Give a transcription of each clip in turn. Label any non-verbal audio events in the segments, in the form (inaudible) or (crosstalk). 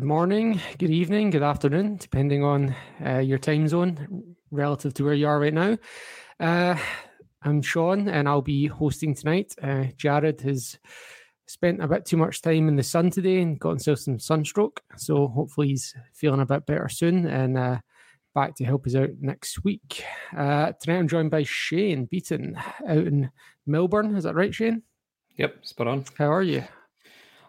Good morning, good evening, good afternoon, depending on uh, your time zone relative to where you are right now. Uh, I'm Sean, and I'll be hosting tonight. Uh, Jared has spent a bit too much time in the sun today and got himself some sunstroke. So hopefully he's feeling a bit better soon and uh, back to help us out next week. Uh, tonight I'm joined by Shane Beaton out in Melbourne. Is that right, Shane? Yep, spot on. How are you?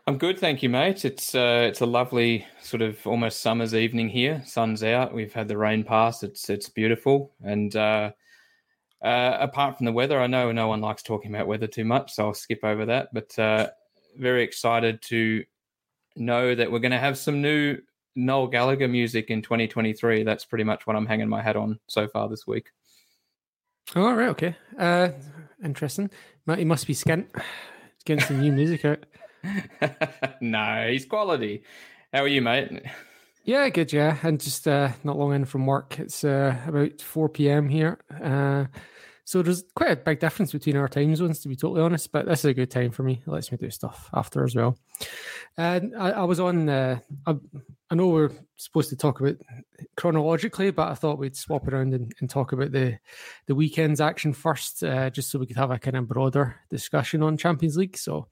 I'm good, thank you, mate. It's uh, it's a lovely sort of almost summer's evening here. Sun's out. We've had the rain pass. It's it's beautiful. And uh, uh, apart from the weather, I know no one likes talking about weather too much, so I'll skip over that. But uh, very excited to know that we're going to have some new Noel Gallagher music in 2023. That's pretty much what I'm hanging my hat on so far this week. All right, okay. Uh, interesting. He must be skint getting some new music out. (laughs) no, he's quality. How are you, mate? Yeah, good. Yeah, and just uh, not long in from work. It's uh, about four p.m. here, uh, so there's quite a big difference between our time zones, to be totally honest. But this is a good time for me. It lets me do stuff after as well. And I, I was on. Uh, I, I, know we're supposed to talk about chronologically, but I thought we'd swap around and, and talk about the the weekend's action first, uh, just so we could have a kind of broader discussion on Champions League. So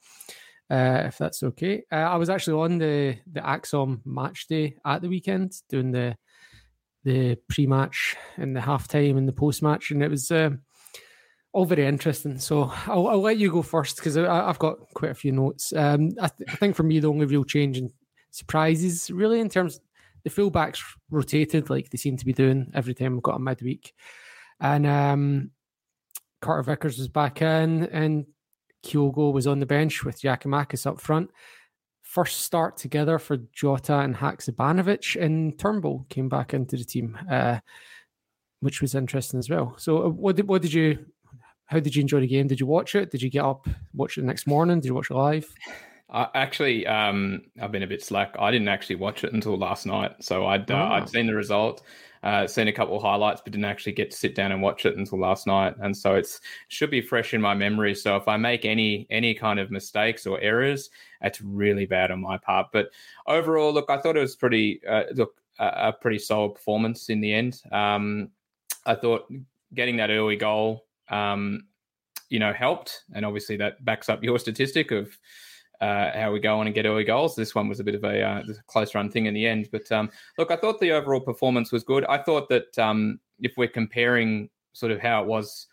uh, if that's okay. Uh, I was actually on the the ACSOM match day at the weekend doing the the pre-match and the halftime and the post-match, and it was uh, all very interesting. So I'll, I'll let you go first because I've got quite a few notes. Um, I, th- I, think for me the only real change in surprises really in terms the fullbacks rotated like they seem to be doing every time we've got a midweek, and um, Carter Vickers was back in and Kyogo was on the bench with Giakoumakis up front. First start together for Jota and Haksabanovic, and Turnbull came back into the team, uh, which was interesting as well. So, uh, what did what did you? How did you enjoy the game? Did you watch it? Did you get up watch it the next morning? Did you watch it live? Uh, actually, um, I've been a bit slack. I didn't actually watch it until last night, so I'd uh, oh. I'd seen the result. Uh, seen a couple of highlights, but didn't actually get to sit down and watch it until last night. And so it's it should be fresh in my memory. So if I make any any kind of mistakes or errors, it's really bad on my part. But overall, look, I thought it was pretty uh, look a, a, pretty solid performance in the end. Um, I thought getting that early goal, um, you know, helped, and obviously that backs up your statistic of uh, how we go on and get early goals. This one was a bit of a uh, close run thing in the end. But um, look, I thought the overall performance was good. I thought that um, if we're comparing sort of how it was,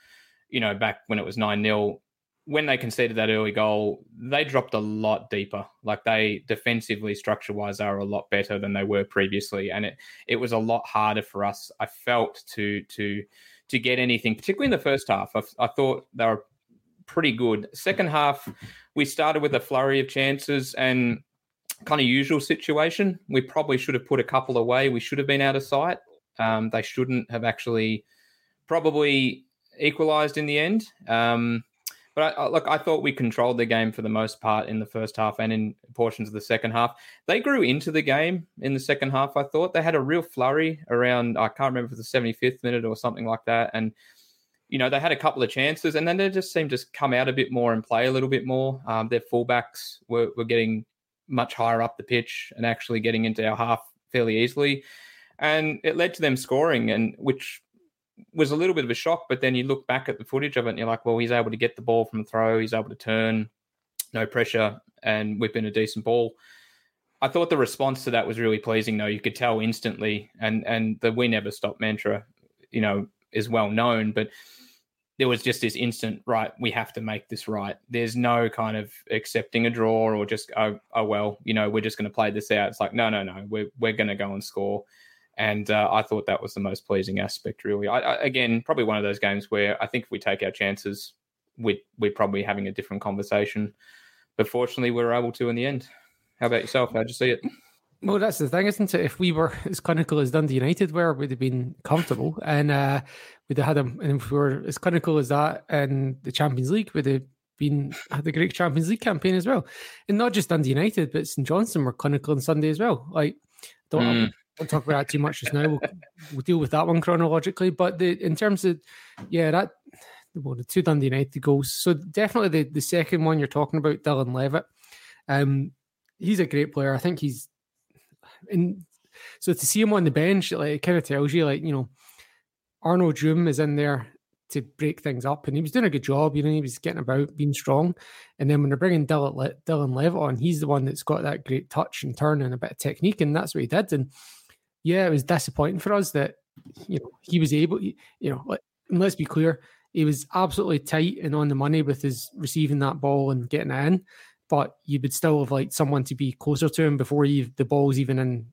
you know, back when it was 9 0, when they conceded that early goal, they dropped a lot deeper. Like they defensively, structure wise, are a lot better than they were previously, and it it was a lot harder for us. I felt to to to get anything, particularly in the first half. I, I thought they were pretty good. Second half, we started with a flurry of chances and kind of usual situation. We probably should have put a couple away. We should have been out of sight. Um, they shouldn't have actually probably equalised in the end. Um, but I, look, I thought we controlled the game for the most part in the first half and in portions of the second half. They grew into the game in the second half. I thought they had a real flurry around. I can't remember the 75th minute or something like that. And you know they had a couple of chances, and then they just seemed to come out a bit more and play a little bit more. Um, their fullbacks were, were getting much higher up the pitch and actually getting into our half fairly easily, and it led to them scoring, and which was a little bit of a shock. But then you look back at the footage of it and you're like, well, he's able to get the ball from the throw, he's able to turn, no pressure, and whip in a decent ball. I thought the response to that was really pleasing, though. You could tell instantly, and and the "we never stop" mantra, you know, is well known, but there was just this instant right. We have to make this right. There's no kind of accepting a draw or just oh, oh well, you know, we're just going to play this out. It's like no, no, no, we're we're going to go and score. And uh, I thought that was the most pleasing aspect, really. I, I, again, probably one of those games where I think if we take our chances, we, we're probably having a different conversation. But fortunately, we were able to in the end. How about yourself? How'd you see it? Well, that's the thing, isn't it? If we were (laughs) as clinical as Dundee United were, we'd have been comfortable, and uh, we'd have had them. And if we were as clinical as that in the Champions League, we'd have been had a great Champions League campaign as well. And not just Dundee United, but St Johnstone were clinical on Sunday as well. Like, don't mm won't talk about that too much just now. We'll, we'll deal with that one chronologically. But the, in terms of, yeah, that well, the two Dundee United goals. So definitely the, the second one you're talking about, Dylan Levitt. Um, he's a great player. I think he's and so to see him on the bench, like it kind of tells you, like you know, Arnaud Djoum is in there to break things up, and he was doing a good job. You know, he was getting about, being strong. And then when they're bringing Dylan, Dylan Levitt on, he's the one that's got that great touch and turn and a bit of technique, and that's what he did. And yeah, it was disappointing for us that you know he was able, you know, let, let's be clear, he was absolutely tight and on the money with his receiving that ball and getting in. But you would still have liked someone to be closer to him before you, the ball's even in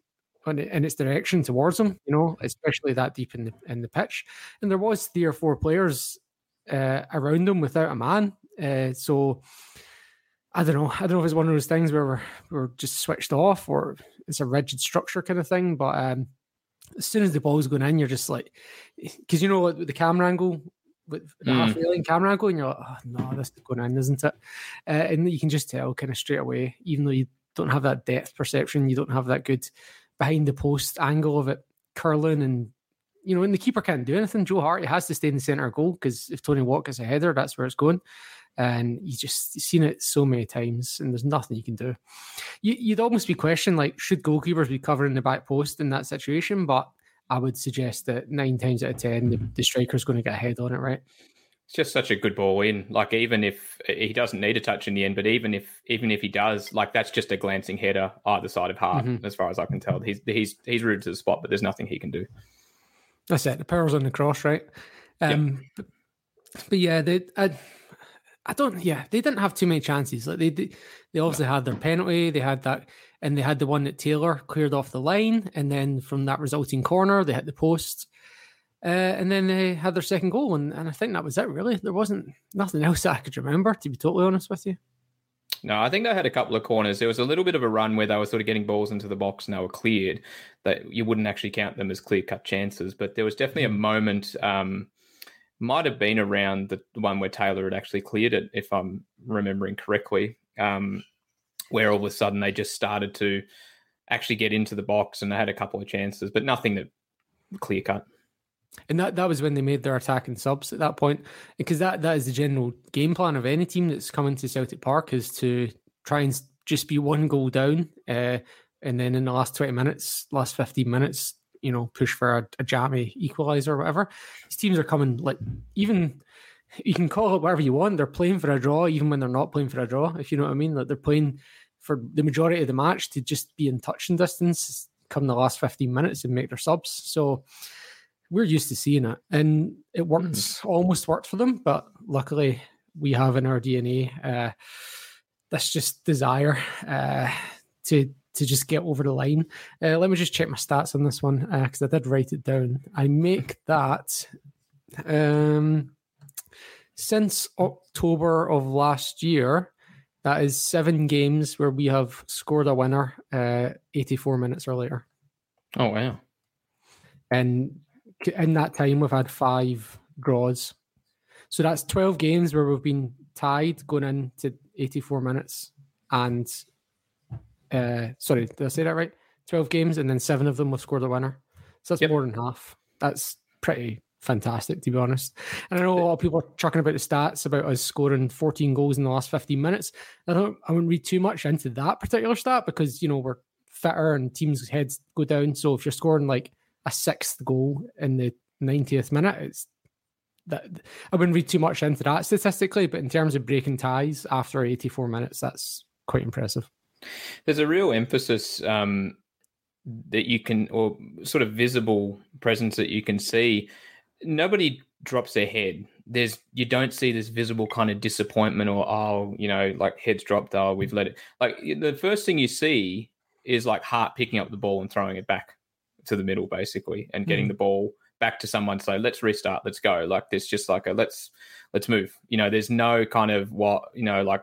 in its direction towards him. You know, especially that deep in the in the pitch. And there was three or four players uh, around him without a man. Uh, so I don't know. I don't know if it's one of those things where we're, we're just switched off or it's a rigid structure kind of thing. But um, as soon as the ball's going in, you're just like, because you know what, the camera angle, with the mm. half railing camera angle, and you're like, oh no, this is going in, isn't it? Uh, and you can just tell kind of straight away, even though you don't have that depth perception, you don't have that good behind the post angle of it curling and you know, and the keeper can't do anything. Joe Hart has to stay in the centre of goal because if Tony Watt gets a header, that's where it's going and you just you've seen it so many times, and there's nothing you can do. You, would almost be questioning like, should goalkeepers be covering the back post in that situation? But I would suggest that nine times out of ten, the, the striker's going to get a head on it, right? It's just such a good ball in. Like even if he doesn't need a touch in the end, but even if even if he does, like that's just a glancing header either side of Hart, mm-hmm. as far as I can tell. He's he's he's rooted to the spot, but there's nothing he can do. That's it. The power's on the cross, right? Um, yep. but, but, yeah, they. I, I don't. Yeah, they didn't have too many chances. Like they, they, they obviously had their penalty. They had that, and they had the one that Taylor cleared off the line, and then from that resulting corner, they hit the post, uh, and then they had their second goal, and, and I think that was it. Really, there wasn't nothing else that I could remember. To be totally honest with you. No, I think they had a couple of corners. There was a little bit of a run where they were sort of getting balls into the box and they were cleared. That you wouldn't actually count them as clear cut chances, but there was definitely a mm. moment. Um, might have been around the one where Taylor had actually cleared it, if I'm remembering correctly, um, where all of a sudden they just started to actually get into the box and they had a couple of chances, but nothing that clear cut. And that, that was when they made their attacking subs at that point, because that, that is the general game plan of any team that's coming to Celtic Park is to try and just be one goal down, uh, and then in the last twenty minutes, last fifteen minutes, you know, push for a, a jammy equalizer or whatever. These teams are coming like even you can call it whatever you want. They're playing for a draw, even when they're not playing for a draw. If you know what I mean, like they're playing for the majority of the match to just be in touching distance come the last 15 minutes and make their subs. So we're used to seeing it, and it works. Mm. Almost worked for them, but luckily we have in our DNA. Uh, this just desire uh, to to just get over the line. Uh, let me just check my stats on this one because uh, I did write it down. I make that um, since October of last year. That is seven games where we have scored a winner uh, 84 minutes or later. Oh wow! And in that time, we've had five draws. So that's 12 games where we've been tied going into 84 minutes. And uh, sorry, did I say that right? 12 games, and then seven of them we've scored a winner. So that's yep. more than half. That's pretty fantastic, to be honest. And I know a lot of people are talking about the stats about us scoring 14 goals in the last 15 minutes. I don't, I wouldn't read too much into that particular stat because, you know, we're fitter and teams' heads go down. So if you're scoring like a sixth goal in the 90th minute, it's that I wouldn't read too much into that statistically, but in terms of breaking ties after 84 minutes, that's quite impressive. There's a real emphasis um, that you can, or sort of visible presence that you can see. Nobody drops their head. There's you don't see this visible kind of disappointment or oh, you know, like heads dropped. Oh, we've let it. Like the first thing you see is like Hart picking up the ball and throwing it back to the middle, basically, and getting mm. the ball back to someone say let's restart let's go like there's just like a let's let's move you know there's no kind of what you know like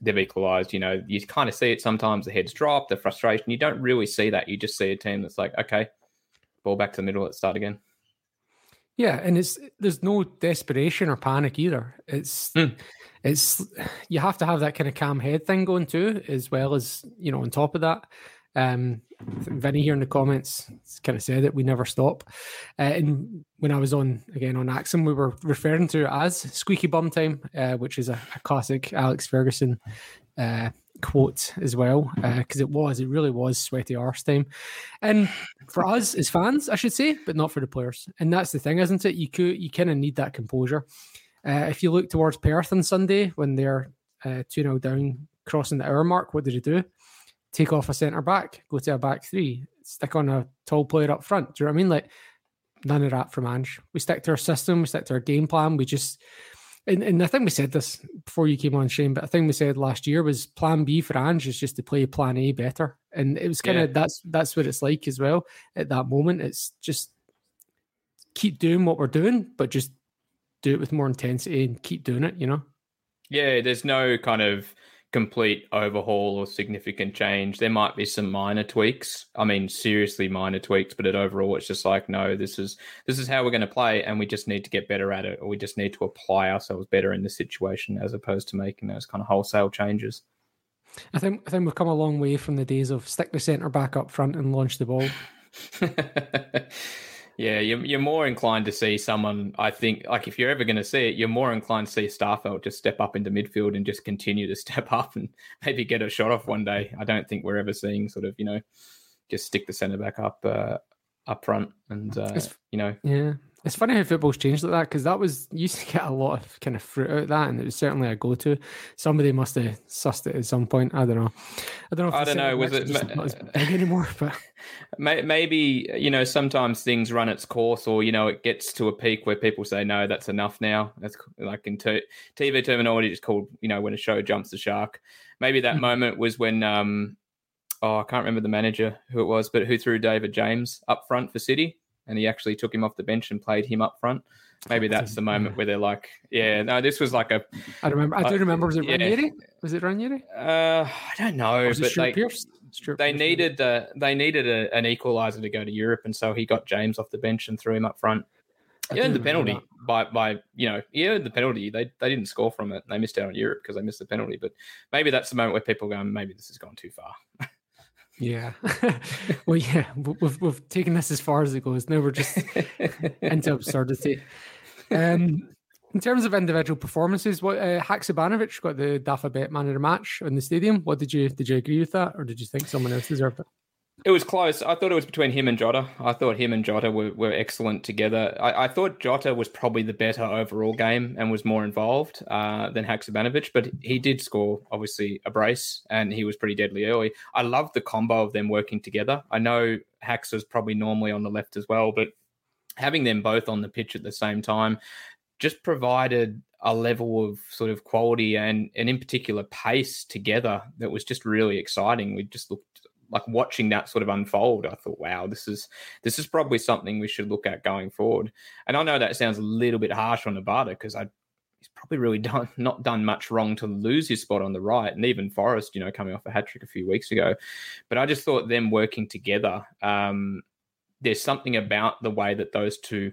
they've equalized you know you kind of see it sometimes the heads drop the frustration you don't really see that you just see a team that's like okay ball back to the middle let's start again yeah and it's there's no desperation or panic either it's mm. it's you have to have that kind of calm head thing going too as well as you know on top of that um, Vinny here in the comments kind of said it. We never stop. Uh, and when I was on again on ACSOM, we were referring to it as squeaky bum time, uh, which is a, a, classic Alex Ferguson uh, quote as well, because uh, it was, it really was sweaty arse time. And for (laughs) us as fans, I should say, but not for the players. And that's the thing, isn't it? You could, you kind of need that composure. Uh, if you look towards Perth on Sunday when they're uh, 2 0 down, crossing the hour mark, what did you do? take off a centre back, go to a back three, stick on a tall player up front. Do you know what I mean? Like none of that from Ange. We stick to our system, we stick to our game plan. We just and, and I think we said this before you came on, Shane, but I think we said last year was plan B for Ange is just to play plan A better. And it was kind of yeah. that's that's what it's like as well at that moment. It's just keep doing what we're doing, but just do it with more intensity and keep doing it, you know? Yeah, there's no kind of complete overhaul or significant change. There might be some minor tweaks. I mean, seriously minor tweaks, but at overall, it's just like, no, this is this is how we're going to play, and we just need to get better at it, or we just need to apply ourselves better in the situation, as opposed to making those kind of wholesale changes. I think I think we've come a long way from the days of stick the centre back up front and launch the ball. (laughs) Yeah, you're, you're more inclined to see someone. I think, like if you're ever going to see it, you're more inclined to see Starfelt just step up into midfield and just continue to (laughs) step up and maybe get a shot off one day. I don't think we're ever seeing sort of you know just stick the centre back up uh, up front and uh, you know yeah it's funny how football's changed like that because that was used to get a lot of kind of fruit out of that, and it was certainly a go-to. Somebody must have sussed it at some point. I don't know. I don't know. I don't know. Was it not as big anymore? (laughs) But maybe you know sometimes things run its course, or you know it gets to a peak where people say no, that's enough now. That's like in t- TV terminology, it's called you know when a show jumps the shark. Maybe that hmm. moment was when um oh I can't remember the manager who it was, but who threw David James up front for City and he actually took him off the bench and played him up front. Maybe that's the moment where they're like, yeah, no, this was like a. I remember. I do remember. Was it yeah. Ranieri? Was it Ranieri? Uh, I don't know, but they, they needed uh, they needed a, an equalizer to go to Europe, and so he got James off the bench and threw him up front. He earned the penalty by by you know he earned the penalty. They they didn't score from it. They missed out on Europe because they missed the penalty. But maybe that's the moment where people go, maybe this has gone too far. (laughs) Yeah. (laughs) well, yeah, we've, we've taken this as far as it goes. Now we're just (laughs) into absurdity. Um, in terms of individual performances, what uh, Haksabanovic got the Dafabet man of the match in the stadium. What did you did you agree with that, or did you think someone else deserved it? It was close. I thought it was between him and Jota. I thought him and Jota were, were excellent together. I, I thought Jota was probably the better overall game and was more involved uh, than Haksabanovic, but he did score, obviously, a brace and he was pretty deadly early. I love the combo of them working together. I know Hax was probably normally on the left as well, but having them both on the pitch at the same time just provided a level of sort of quality and and in particular pace together that was just really exciting. We just looked like watching that sort of unfold. I thought, wow, this is this is probably something we should look at going forward. And I know that sounds a little bit harsh on Abada because I he's probably really (laughs) done not done much wrong to lose his spot on the right, and even Forrest, you know, coming off a hat trick a few weeks ago. But I just thought them working together. Um, there's something about the way that those two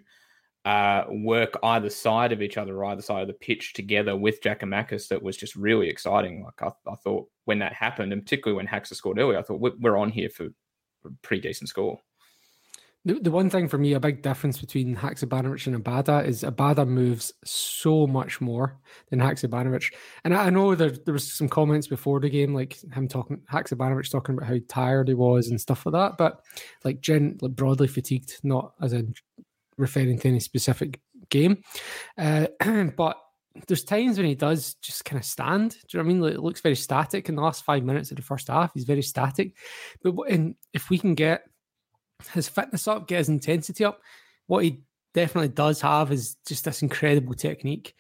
uh, work either side of each other, either side of the pitch together with Giakoumakis that was just really exciting. Like I, I, thought when that happened, and particularly when Haxa scored early, I thought we're on here for a pretty decent score. The, the one thing for me, a big difference between Haksabanovic and Abada is Abada moves so much more than Haksabanovic. And I, I know there, there was some comments before the game, like him talking, Haksabanovic talking about how tired he was and stuff like that. But like, gen, like broadly fatigued, not as in referring to any specific game. Uh, (clears throat) but there's times when he does just kind of stand. Do you know what I mean? Like, it looks very static in the last five minutes of the first half. He's very static. But in, if we can get his fitness up, get his intensity up, what he definitely does have is just this incredible technique.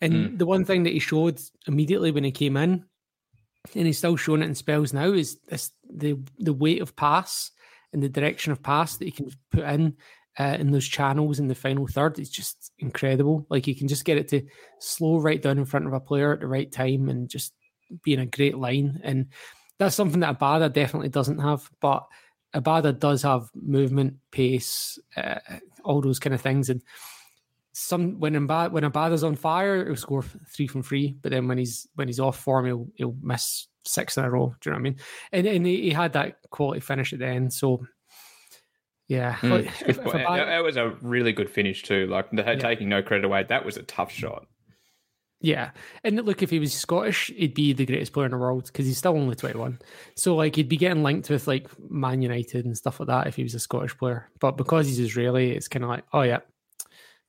And mm. the one thing that he showed immediately when he came in, and he's still showing it in spells now, is this the the weight of pass and the direction of pass that he can put in uh, in those channels in the final third is just incredible. Like he can just get it to slow right down in front of a player at the right time and just be in a great line. And that's something that Abada definitely doesn't have. But Abada does have movement, pace, uh, all those kind of things. And some when Abada, when Abada's on fire, he'll score three from three. But then when he's when he's off form, he'll he'll miss six in a row. Do you know what I mean? And and he, he had that quality finish at the end. So yeah, mm. if, if that was a really good finish too. Like yeah. taking no credit away, that was a tough shot. Yeah, and look, if he was Scottish, he'd be the greatest player in the world because he's still only twenty one. So like he'd be getting linked with like Man United and stuff like that if he was a Scottish player. But because he's Israeli, it's kind of like, oh yeah,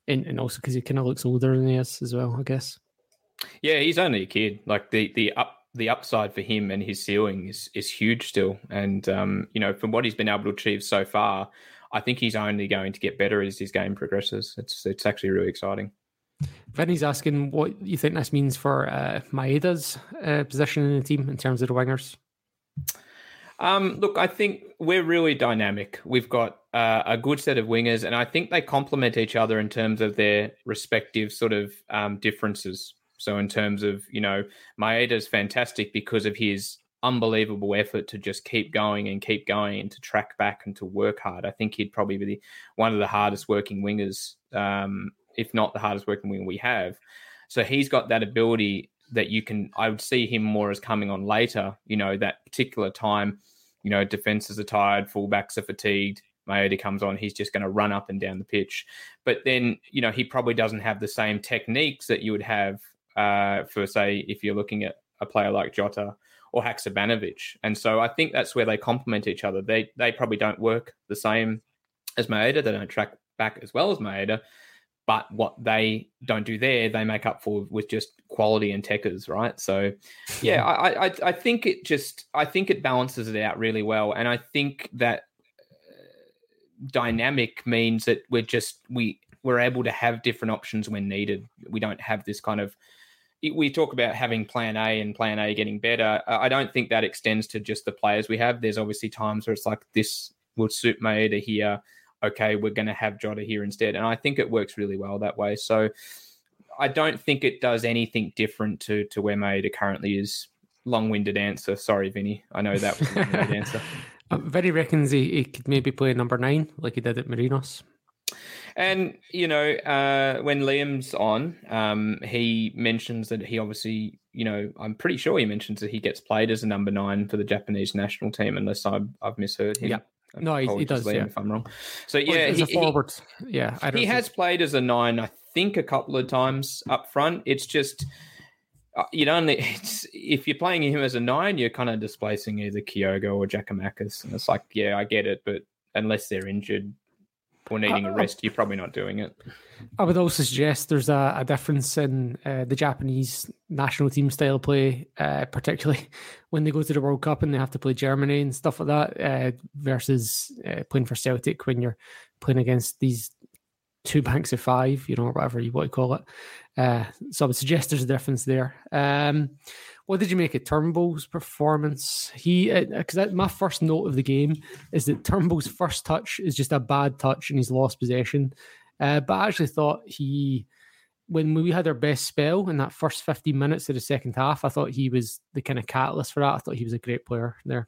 and and also because he kind of looks older than he is as well, I guess. Yeah, he's only a kid. Like the the up the upside for him and his ceiling is is huge still. And um, you know, from what he's been able to achieve so far, I think he's only going to get better as his game progresses. It's it's actually really exciting. Vinny's asking what you think this means for uh, Maeda's uh, position in the team in terms of the wingers. Um, look, I think we're really dynamic. We've got uh, a good set of wingers, and I think they complement each other in terms of their respective sort of um, differences. So in terms of, you know, Maeda is fantastic because of his unbelievable effort to just keep going and keep going and to track back and to work hard. I think he'd probably be the, one of the hardest working wingers, um, if not the hardest working winger we have. So he's got that ability that you can. I would see him more as coming on later. You know, that particular time. You know, defenses are tired, fullbacks are fatigued. Maeda comes on, he's just going to run up and down the pitch. But then, you know, he probably doesn't have the same techniques that you would have uh, for say if you're looking at a player like Jota or Haksabanovic. And so I think that's where they complement each other. They they probably don't work the same as Maeda. They don't track back as well as Maeda. But what they don't do there, they make up for with just quality and techers, right? So, yeah, I, I, I think it just, I think it balances it out really well, and I think that uh, dynamic means that we're just we we're able to have different options when needed. We don't have this kind of we talk about having plan A and plan A getting better. I don't think that extends to just the players we have. There's obviously times where it's like this would suit Maeda here. Okay, we're going to have Jota here instead. And I think it works really well that way. So I don't think it does anything different to to where Maeda currently is. Long-winded answer. Sorry, Vinny. I know that was a long-winded (laughs) answer. Uh, Vinny reckons he, he could maybe play number nine like he did at Marinos. And you know, uh, when Liam's on, um, he mentions that he obviously, you know, I'm pretty sure he mentions that he gets played as a number nine for the Japanese national team, unless I've, I've misheard him. Yeah. No, he, does. Liam, yeah. if I'm wrong. So yeah, well, he, forward. He, yeah, he has played as a nine, I think, a couple of times up front. It's just uh, you don't. (laughs) It's if you're playing him as a nine, you're kind of displacing either Kyogo or Giakoumakis, and it's like, yeah, I get it, but unless they're injured, or needing a rest, you're probably not doing it. I would also suggest there's a, a difference in uh, the Japanese national team style play, uh, particularly (laughs) when they go to the World Cup and they have to play Germany and stuff like that, uh, versus uh, playing for Celtic when you're playing against these two banks of five, you know, whatever you want to call it. Uh, so I would suggest there's a difference there. Um, what did you make of Turnbull's performance? He because uh, my first note of the game is that Turnbull's first touch is just a bad touch and he's lost possession. Uh, but I actually thought he, when we had our best spell in that first 15 minutes of the second half, I thought he was the kind of catalyst for that. I thought he was a great player there.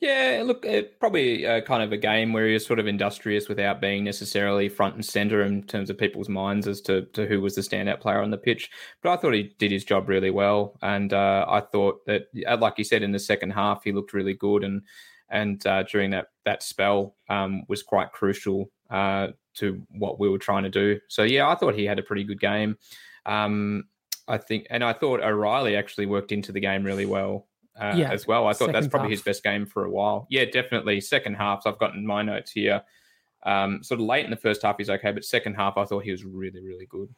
Yeah, look, it, probably uh, kind of a game where he was sort of industrious without being necessarily front and center in terms of people's minds as to, to who was the standout player on the pitch. But I thought he did his job really well, and uh, I thought that, uh, like you said, in the second half, he looked really good, and and uh, during that that spell um, was quite crucial uh, to what we were trying to do. So yeah, I thought he had a pretty good game. Um, I think, and I thought O'Riley actually worked into the game really well uh, yeah, as well. I thought that's probably half. his best game for a while. Yeah, definitely. Second half, so I've gotten my notes here. Um, sort of late in the first half, he's okay, but second half, I thought he was really, really good.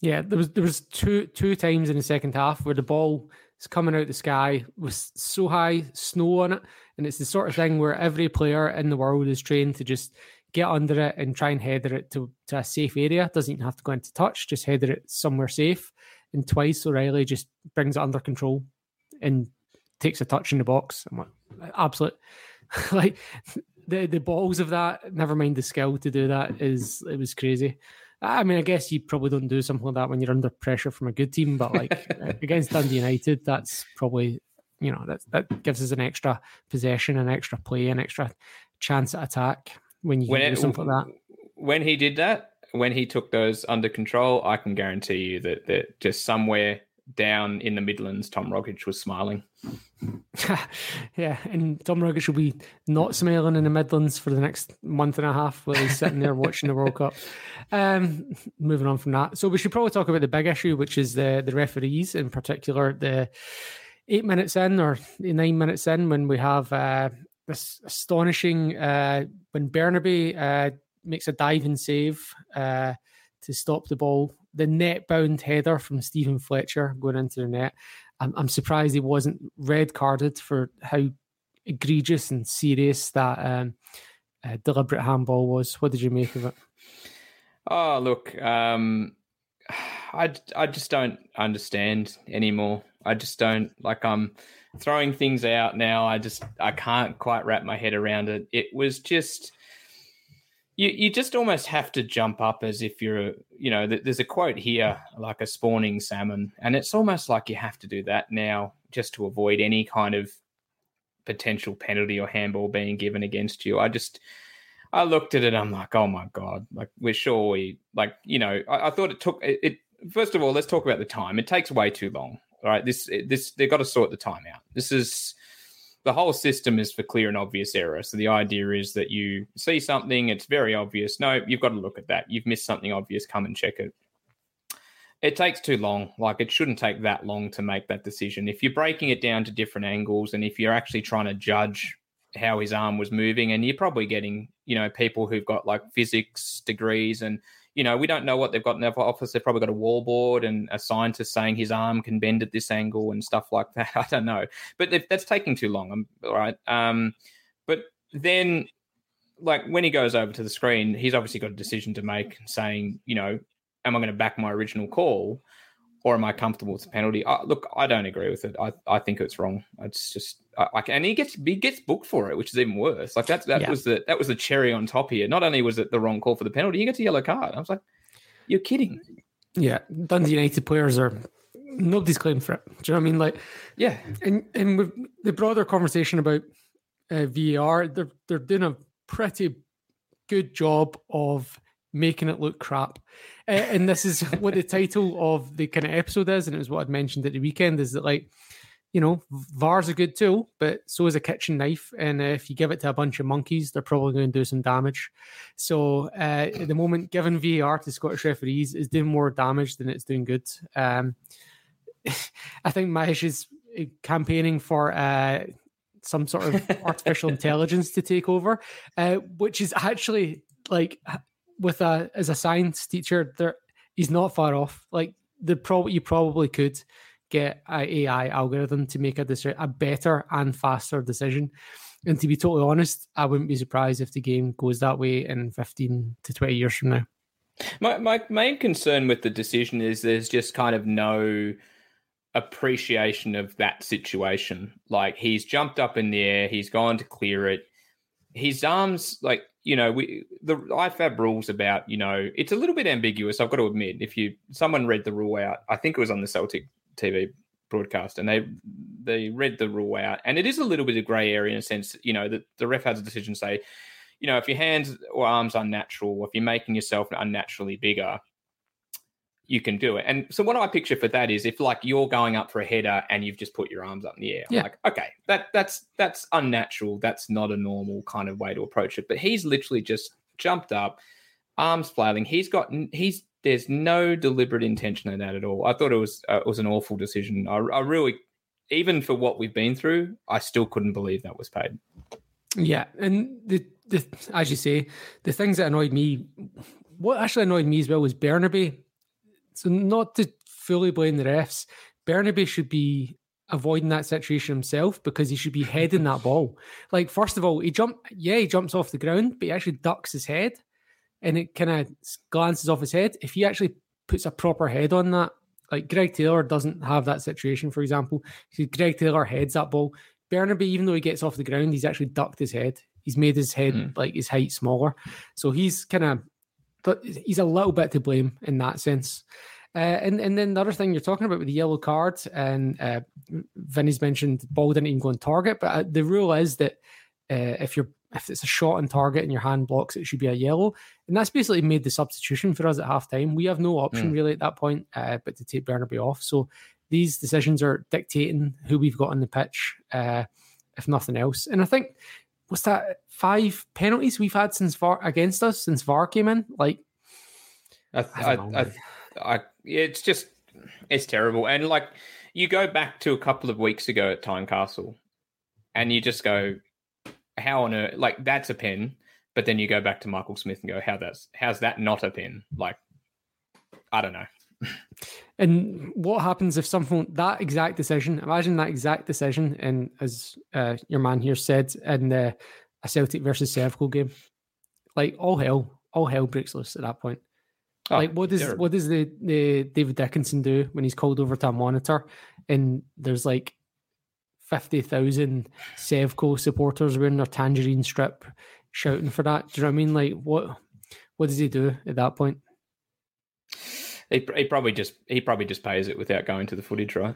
Yeah, there was there was two two times in the second half where the ball is coming out the sky with so high snow on it, and it's the sort of thing where every player in the world is trained to just get under it and try and header it to, to a safe area. Doesn't even have to go into touch, just header it somewhere safe. And twice O'Riley just brings it under control and takes a touch in the box. I'm like, absolute, (laughs) like the the balls of that. Never mind the skill to do that is it was crazy. I mean, I guess you probably don't do something like that when you're under pressure from a good team, but like (laughs) against Dundee United, that's probably you know that that gives us an extra possession, an extra play, an extra chance at attack when you when do it, something like that. When he did that, when he took those under control, I can guarantee you that that just somewhere down in the Midlands, Tom Rogic was smiling. (laughs) yeah, and Tom Rogic will be not smiling in the Midlands for the next month and a half while he's sitting there watching the World Cup. Um, moving on from that, so we should probably talk about the big issue, which is the the referees, in particular the eight minutes in or nine minutes in when we have uh, this astonishing uh, when Bernabei uh, makes a diving save uh, to stop the ball the net bound header from Steven Fletcher going into the net. I'm, I'm surprised he wasn't red carded for how egregious and serious that um, uh, deliberate handball was. What did you make of it? Oh, look, um, I, I just don't understand anymore. I just don't like I'm throwing things out now. I just I can't quite wrap my head around it. It was just you you just almost have to jump up as if you're a, you know there's a quote here like a spawning salmon and it's almost like you have to do that now just to avoid any kind of potential penalty or handball being given against you. I just i looked at it i'm like oh my god like we're sure we like you know i, I thought it took it, it, first of all let's talk about the time. It takes way too long all right? This this they've got to sort the time out. This is the whole system is for clear and obvious error. So the idea is that you see something, it's very obvious. No, you've got to look at that. You've missed something obvious. Come and check it. It takes too long. Like it shouldn't take that long to make that decision. If you're breaking it down to different angles and if you're actually trying to judge how his arm was moving, and you're probably getting, you know, people who've got like physics degrees and you know, we don't know what they've got in their office. They've probably got a wallboard and a scientist saying his arm can bend at this angle and stuff like that. (laughs) I don't know, but that's taking too long. Um, all right. Um, but then, like when he goes over to the screen, he's obviously got a decision to make, saying, you know, am I going to back my original call? Or am I comfortable with the penalty? Uh, look, I don't agree with it. I, I think it's wrong. It's just I, I, and he gets he gets booked for it, which is even worse. Like that that yeah. was the that was the cherry on top here. Not only was it the wrong call for the penalty, he gets a yellow card. I was like, you're kidding. Yeah, Dundee United players are nobody's claimed for it. Do you know what I mean? Like, yeah, and and with the broader conversation about uh, VAR, they're they're doing a pretty good job of making it look crap. Uh, and this is what the title of the kind of episode is, and it was what I'd mentioned at the weekend is that like, you know, VAR's a good tool, but so is a kitchen knife, and uh, if you give it to a bunch of monkeys, they're probably going to do some damage. So uh, at the moment, giving VAR to Scottish referees is doing more damage than it's doing good. Um, (laughs) I think Mahesh is uh, campaigning for uh, some sort of (laughs) artificial intelligence to take over, uh, which is actually like with a as a science teacher, there he's not far off. Like the pro, you probably could get an AI algorithm to make a a better and faster decision. And to be totally honest, I wouldn't be surprised if the game goes that way in 15 to 20 years from now. My my main concern with the decision is there's just kind of no appreciation of that situation. Like he's jumped up in the air, he's gone to clear it. His arms, like you know, we the IFAB rules about you know it's a little bit ambiguous. I've got to admit, if you someone read the rule out, I think it was on the Celtic TV broadcast, and they they read the rule out, and it is a little bit of grey area in a sense. You know, that the ref has a decision say, you know, if your hands or arms are unnatural, or if you're making yourself unnaturally bigger, you can do it. And so what I picture for that is if like you're going up for a header and you've just put your arms up in the air. Yeah. Like, okay, that that's that's unnatural. That's not a normal kind of way to approach it. But he's literally just jumped up, arms flailing. He's got he's there's no deliberate intention in that at all. I thought it was uh, it was an awful decision. I, I really even for what we've been through, I still couldn't believe that was paid. Yeah, and the the as you say, the things that annoyed me, what actually annoyed me as well was Bernabei so not to fully blame the refs, Bernabei should be avoiding that situation himself because he should be heading that (laughs) ball. Like first of all, he jump, yeah, he jumps off the ground, but he actually ducks his head, and it kind of glances off his head. If he actually puts a proper head on that, like Greg Taylor doesn't have that situation, for example. Greg Taylor heads that ball. Bernabei, even though he gets off the ground, he's actually ducked his head. He's made his head mm. like his height smaller, so he's kind of he's a little bit to blame in that sense. Uh, and and then the other thing you're talking about with the yellow card, and uh, Vinny's mentioned ball didn't even go on target, but uh, the rule is that uh, if you're if it's a shot on target and your hand blocks, it should be a yellow, and that's basically made the substitution for us at half time. We have no option mm. really at that point, uh, but to take Bernabei off. So these decisions are dictating who we've got on the pitch, uh, if nothing else. And I think what's that five penalties we've had since VAR against us since VAR came in? Like, I, I, I, I, it's just it's terrible. And like, you go back to a couple of weeks ago at Tynecastle, and you just go, how on earth? Like, that's a pen. But then you go back to Michael Smith and go, how that's how's that not a pen? Like, I don't know. And what happens if something that exact decision? Imagine that exact decision, and as uh, your man here said, in the a Celtic versus Sevco game, like all hell, all hell breaks loose at that point. Oh, like what does terrible. what does the, the David Dickinson do when he's called over to a monitor and there's like fifty thousand Sevco supporters wearing their tangerine strip shouting for that? Do you know what I mean? Like what what does he do at that point? He, he probably just he probably just pays it without going to the footage, right?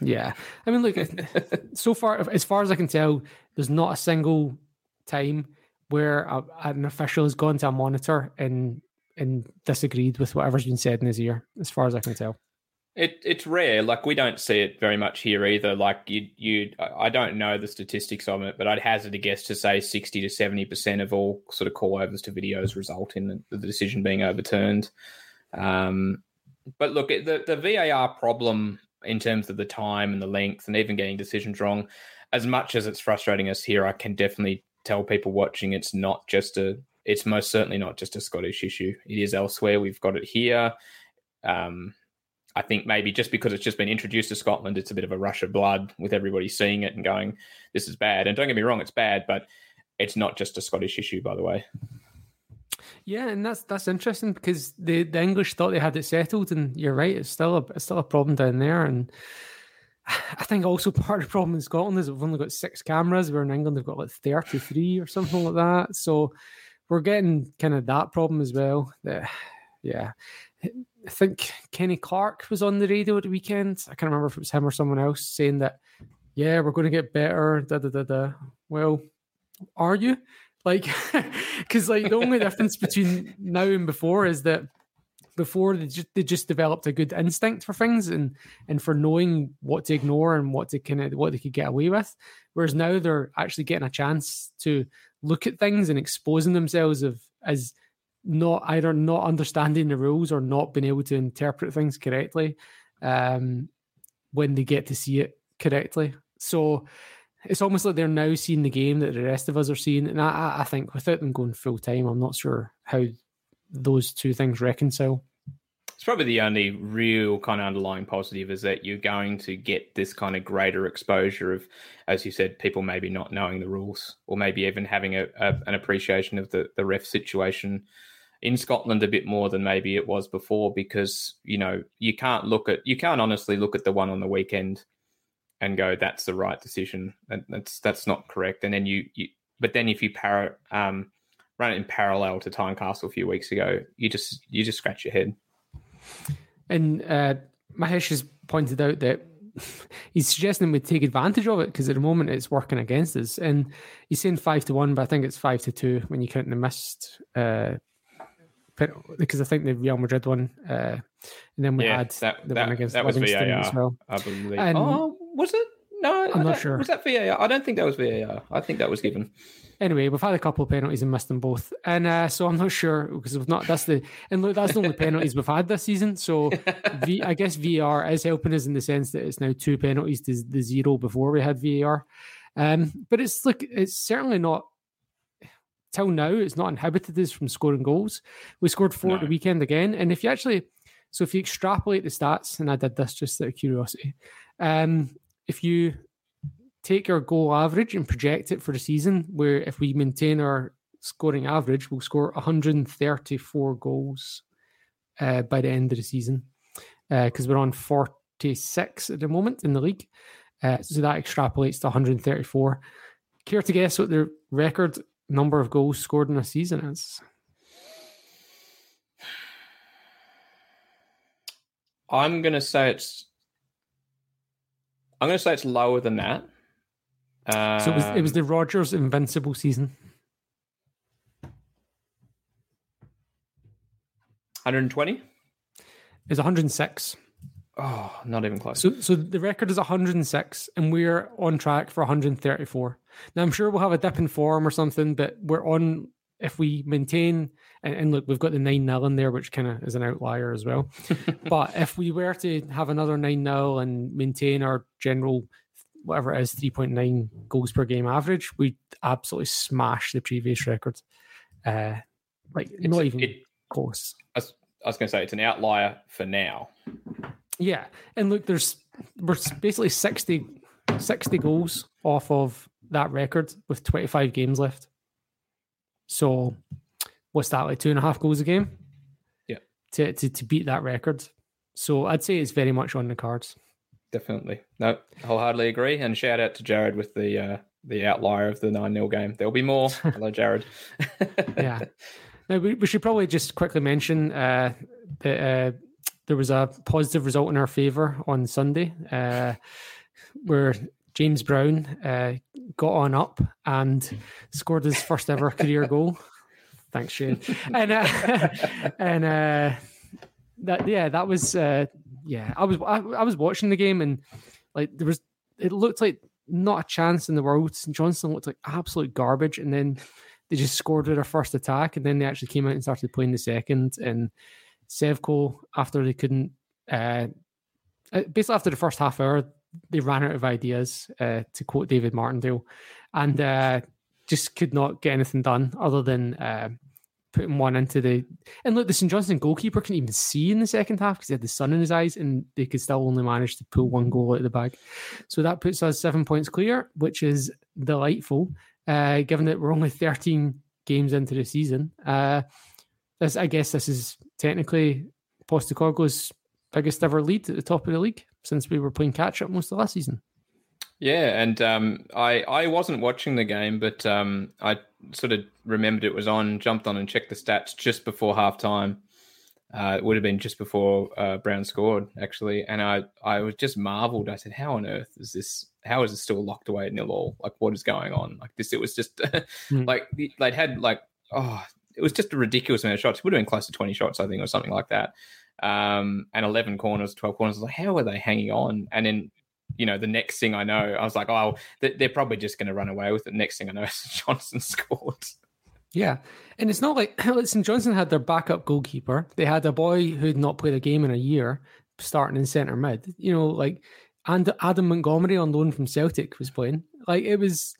Yeah, I mean, look, so far as far as I can tell, there's not a single time where a, an official has gone to a monitor and and disagreed with whatever's been said in his ear, as far as I can tell. It, it's rare. Like we don't see it very much here either. Like you, you, I don't know the statistics on it, but I'd hazard a guess to say sixty to seventy percent of all sort of call overs to videos result in the decision being overturned. Um, but look, the the VAR problem in terms of the time and the length, and even getting decisions wrong, as much as it's frustrating us here, I can definitely tell people watching it's not just a it's most certainly not just a Scottish issue. It is elsewhere. We've got it here. Um, I think maybe just because it's just been introduced to Scotland, it's a bit of a rush of blood with everybody seeing it and going, "This is bad." And don't get me wrong, it's bad, but it's not just a Scottish issue, by the way. Yeah, and that's that's interesting because the, the English thought they had it settled, and you're right, it's still a it's still a problem down there. And (sighs) I think also part of the problem in Scotland is we've only got six cameras, where in England they've got like thirty three or something like that. So we're getting kind of that problem as well. That yeah. I think Kenny Clark was on the radio at the weekend. I can't remember if it was him or someone else saying that, yeah, we're going to get better. Da da da da. Well, are you? Like, (laughs) because like the only difference between now and before is that before they just they just developed a good instinct for things and and for knowing what to ignore and what to kind of what they could get away with. Whereas now they're actually getting a chance to look at things and exposing themselves of as not either not understanding the rules or not being able to interpret things correctly um, when they get to see it correctly. So it's almost like they're now seeing the game that the rest of us are seeing. And I, I think without them going full time, I'm not sure how those two things reconcile. It's probably the only real kind of underlying positive is that you're going to get this kind of greater exposure of, as you said, people maybe not knowing the rules or maybe even having a, a an appreciation of the, the ref situation in Scotland a bit more than maybe it was before because you know you can't look at you can't honestly look at the one on the weekend and go that's the right decision and that's that's not correct and then you, you but then if you para, um, run it in parallel to Tynecastle a few weeks ago you just you just scratch your head and uh, Mahesh has pointed out that (laughs) he's suggesting we take advantage of it because at the moment it's working against us. And he's saying five to one, but I think it's five to two when you count the missed uh, because I think the Real Madrid one, uh, and then we yeah, had that, the that, one against that was Livingston VAR, as well. I believe. And- oh, was it? No, I'm not sure. Was that VAR? I don't think that was VAR. I think that was given. Anyway, we've had a couple of penalties and missed them both, and uh, so I'm not sure because we've not. That's the and look, that's the only penalties we've had this season. So (laughs) v, I guess VAR is helping us in the sense that it's now two penalties to the zero before we had VAR. Um, but it's look, it's certainly not till now. It's not inhibited us from scoring goals. We scored four at the weekend again, and if you actually, so if you extrapolate the stats, and I did this just out of curiosity, um, if you take our goal average and project it for the season, where if we maintain our scoring average, we'll score 134 goals uh, by the end of the season because we're on 46 at the moment in the league. Uh, so that extrapolates to 134. Care to guess what the record number of goals scored in a season is? I'm gonna say it's. I'm gonna say it's lower than that. Um, So it was, it was the Rogers invincible season. 120. is 106. Oh, not even close. So, so the record is 106, and we're on track for 134. Now, I'm sure we'll have a dip in form or something, but we're on. If we maintain, and, and look, we've got the nine 0 in there, which kind of is an outlier as well. (laughs) but if we were to have another nine 0 and maintain our general, whatever it is, 3.9 goals per game average, we absolutely smash the previous record. Uh, like not even it- close. I was, I was going to say it's an outlier for now. Yeah, and look, there's we're basically 60, 60 goals off of that record with 25 games left. So, what's that like? Two and a half goals a game? Yeah. To to to beat that record. So I'd say it's very much on the cards. Definitely. No, I wholeheartedly agree. And shout out to Jared with the uh, the outlier of the 9 0 game. There'll be more. (laughs) Hello, Jared. Yeah. Now we, we should probably just quickly mention uh, that uh, there was a positive result in our favour on Sunday, uh, where James Brown uh, got on up and scored his first ever career goal. Thanks, Shane. And uh, (laughs) and uh, that yeah, that was uh, yeah. I was I, I was watching the game and like there was it looked like not a chance in the world. St Johnstone looked like absolute garbage, and then they just scored with their first attack, and then they actually came out and started playing the second. And Sevco, after they couldn't, uh, uh, basically after the first half hour, they ran out of ideas. Uh, to quote David Martindale, and uh, just could not get anything done other than uh, putting one into the. And look, the St Johnstone goalkeeper couldn't even see in the second half because he had the sun in his eyes, and they could still only manage to pull one goal out of the bag. So that puts us seven points clear, which is delightful uh, given that we're only 13 games into the season. Uh, this, I guess this is technically Postecoglou's biggest ever lead at the top of the league since we were playing catch up most of last season. Yeah, and um, I I wasn't watching the game, but um, I sort of remembered it was on, jumped on and checked the stats just before halftime. Uh, it would have been just before uh, Brown scored, actually, and I I was just marveled. I said, "How on earth is this? How is it still locked away at nil all? Like, what is going on? Like this? It was just (laughs) Hmm. like they'd had like oh, it was just a ridiculous amount of shots. It would have been close to twenty shots, I think, or something like that. Um, and eleven corners, twelve corners. I was like, how are they hanging on? And then you know, the next thing I know, I was like, oh, they- they're probably just going to run away with it. Next thing I know, (laughs) Johnstone scored. Yeah. And it's not like (clears throat) St. Johnstone had their backup goalkeeper. They had a boy who had not played a game in a year starting in centre mid. You know, like and Adam Montgomery on loan from Celtic was playing. Like it was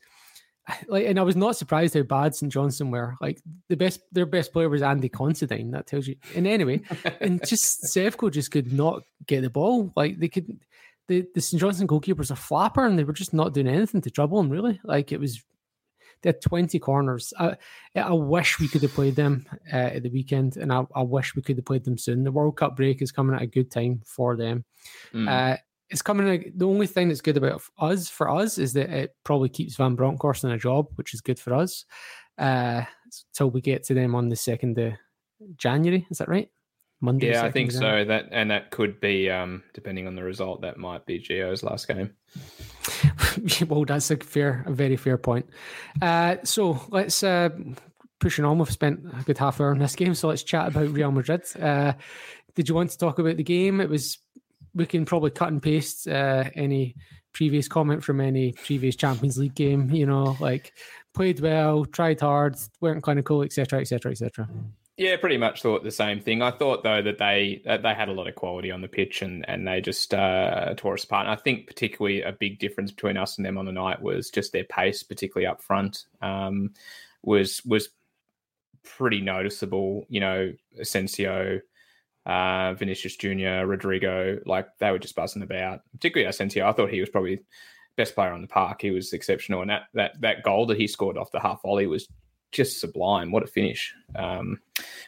(laughs) like and I was not surprised how bad St. Johnstone were. Like the best their best player was Andy Considine. That tells you. And anyway, and (laughs) just Sevco just could not get the ball. Like they could the, the St. Johnstone goalkeepers a flapper and they were just not doing anything to trouble him really. Like it was they had 20 corners. I, I wish we could have played them uh, at the weekend, and I, I, wish we could have played them soon. The World Cup break is coming at a good time for them. Mm. Uh, it's coming. The only thing that's good about us for us is that it probably keeps Van Bronckhorst in a job, which is good for us. Uh, till we get to them on the second of January. Is that right? Monday. Yeah, I think so. That and that could be, um, depending on the result, that might be Gio's last game. (laughs) well, that's a fair, a very fair point. Uh, so let's uh, pushing on. We've spent a good half hour on this (laughs) game, so let's chat about Real Madrid. Uh, did you want to talk about the game? It was. We can probably cut and paste uh, any previous comment from any previous Champions League game. You know, like played well, tried hard, weren't clinical, etc., etc., etc. Yeah, pretty much thought the same thing. I thought though that they that they had a lot of quality on the pitch and and they just uh, tore us apart. And I think particularly a big difference between us and them on the night was just their pace, particularly up front, um, was was pretty noticeable. You know, Asensio, uh, Vinicius Junior, Rodrygo, like they were just buzzing about. Particularly Asensio, I thought he was probably best player on the park. He was exceptional, and that that that goal that he scored off the half volley was just sublime. What a finish! Um,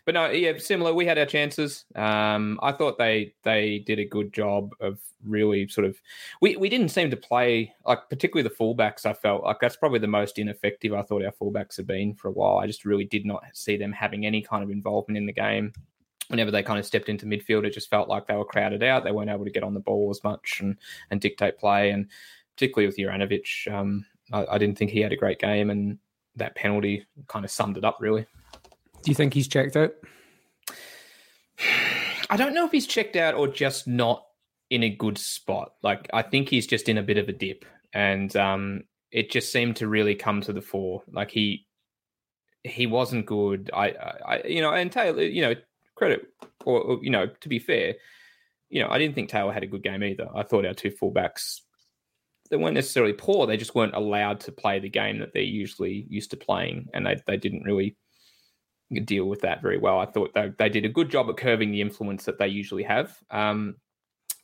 but no, yeah, similar. We had our chances. Um, I thought they they did a good job of really sort of. We we didn't seem to play like particularly the fullbacks. I felt like that's probably the most ineffective I thought our fullbacks have been for a while. I just really did not see them having any kind of involvement in the game. Whenever they kind of stepped into midfield, it just felt like they were crowded out. They weren't able to get on the ball as much and and dictate play. And particularly with Juranovic, um, I, I didn't think he had a great game and that penalty kind of summed it up, really. Do you think he's checked out? (sighs) I don't know if he's checked out or just not in a good spot. Like I think he's just in a bit of a dip, and um, it just seemed to really come to the fore. Like he he wasn't good. I, I you know, and Taylor, you know, credit or, or you know, to be fair, you know, I didn't think Taylor had a good game either. I thought our two fullbacks they weren't necessarily poor. They just weren't allowed to play the game that they're usually used to playing, and they they didn't really deal with that very well. I thought they they did a good job at curving the influence that they usually have. Um,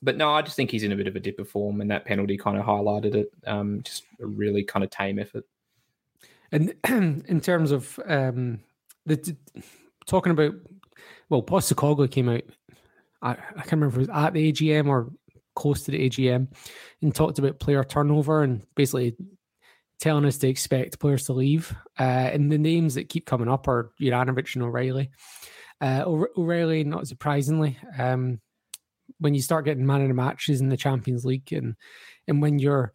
but no, I just think he's in a bit of a dip of form, and that penalty kind of highlighted it. Um, just a really kind of tame effort. And (clears throat) in terms of um, the talking about, well, Postecoglou came out. I, I can't remember if it was at the AGM or close to the AGM and talked about player turnover and basically telling us to expect players to leave. Uh, and the names that keep coming up are Juranovic and O'Riley. Uh, O'Riley, not surprisingly, um, when you start getting man of the matches in the Champions League and and when you're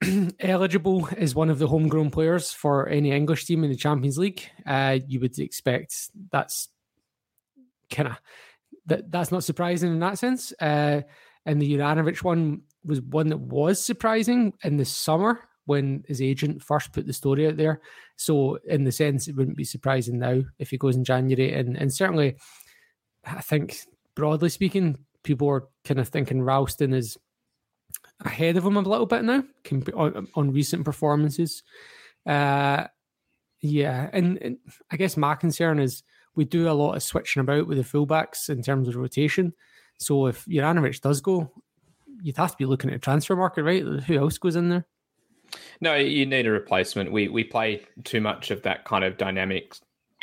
(clears throat) eligible as one of the homegrown players for any English team in the Champions League, uh, you would expect that's kind of that that's not surprising in that sense. Uh, and the Juranovic one was one that was surprising in the summer when his agent first put the story out there. So, in the sense, it wouldn't be surprising now if he goes in January. And and certainly, I think broadly speaking, people are kind of thinking Ralston is ahead of him a little bit now on, on recent performances. Uh, yeah, and, and I guess my concern is we do a lot of switching about with the fullbacks in terms of rotation. So if Juranovic does go, you'd have to be looking at a transfer market, right? Who else goes in there? No, you need a replacement. We we play too much of that kind of dynamic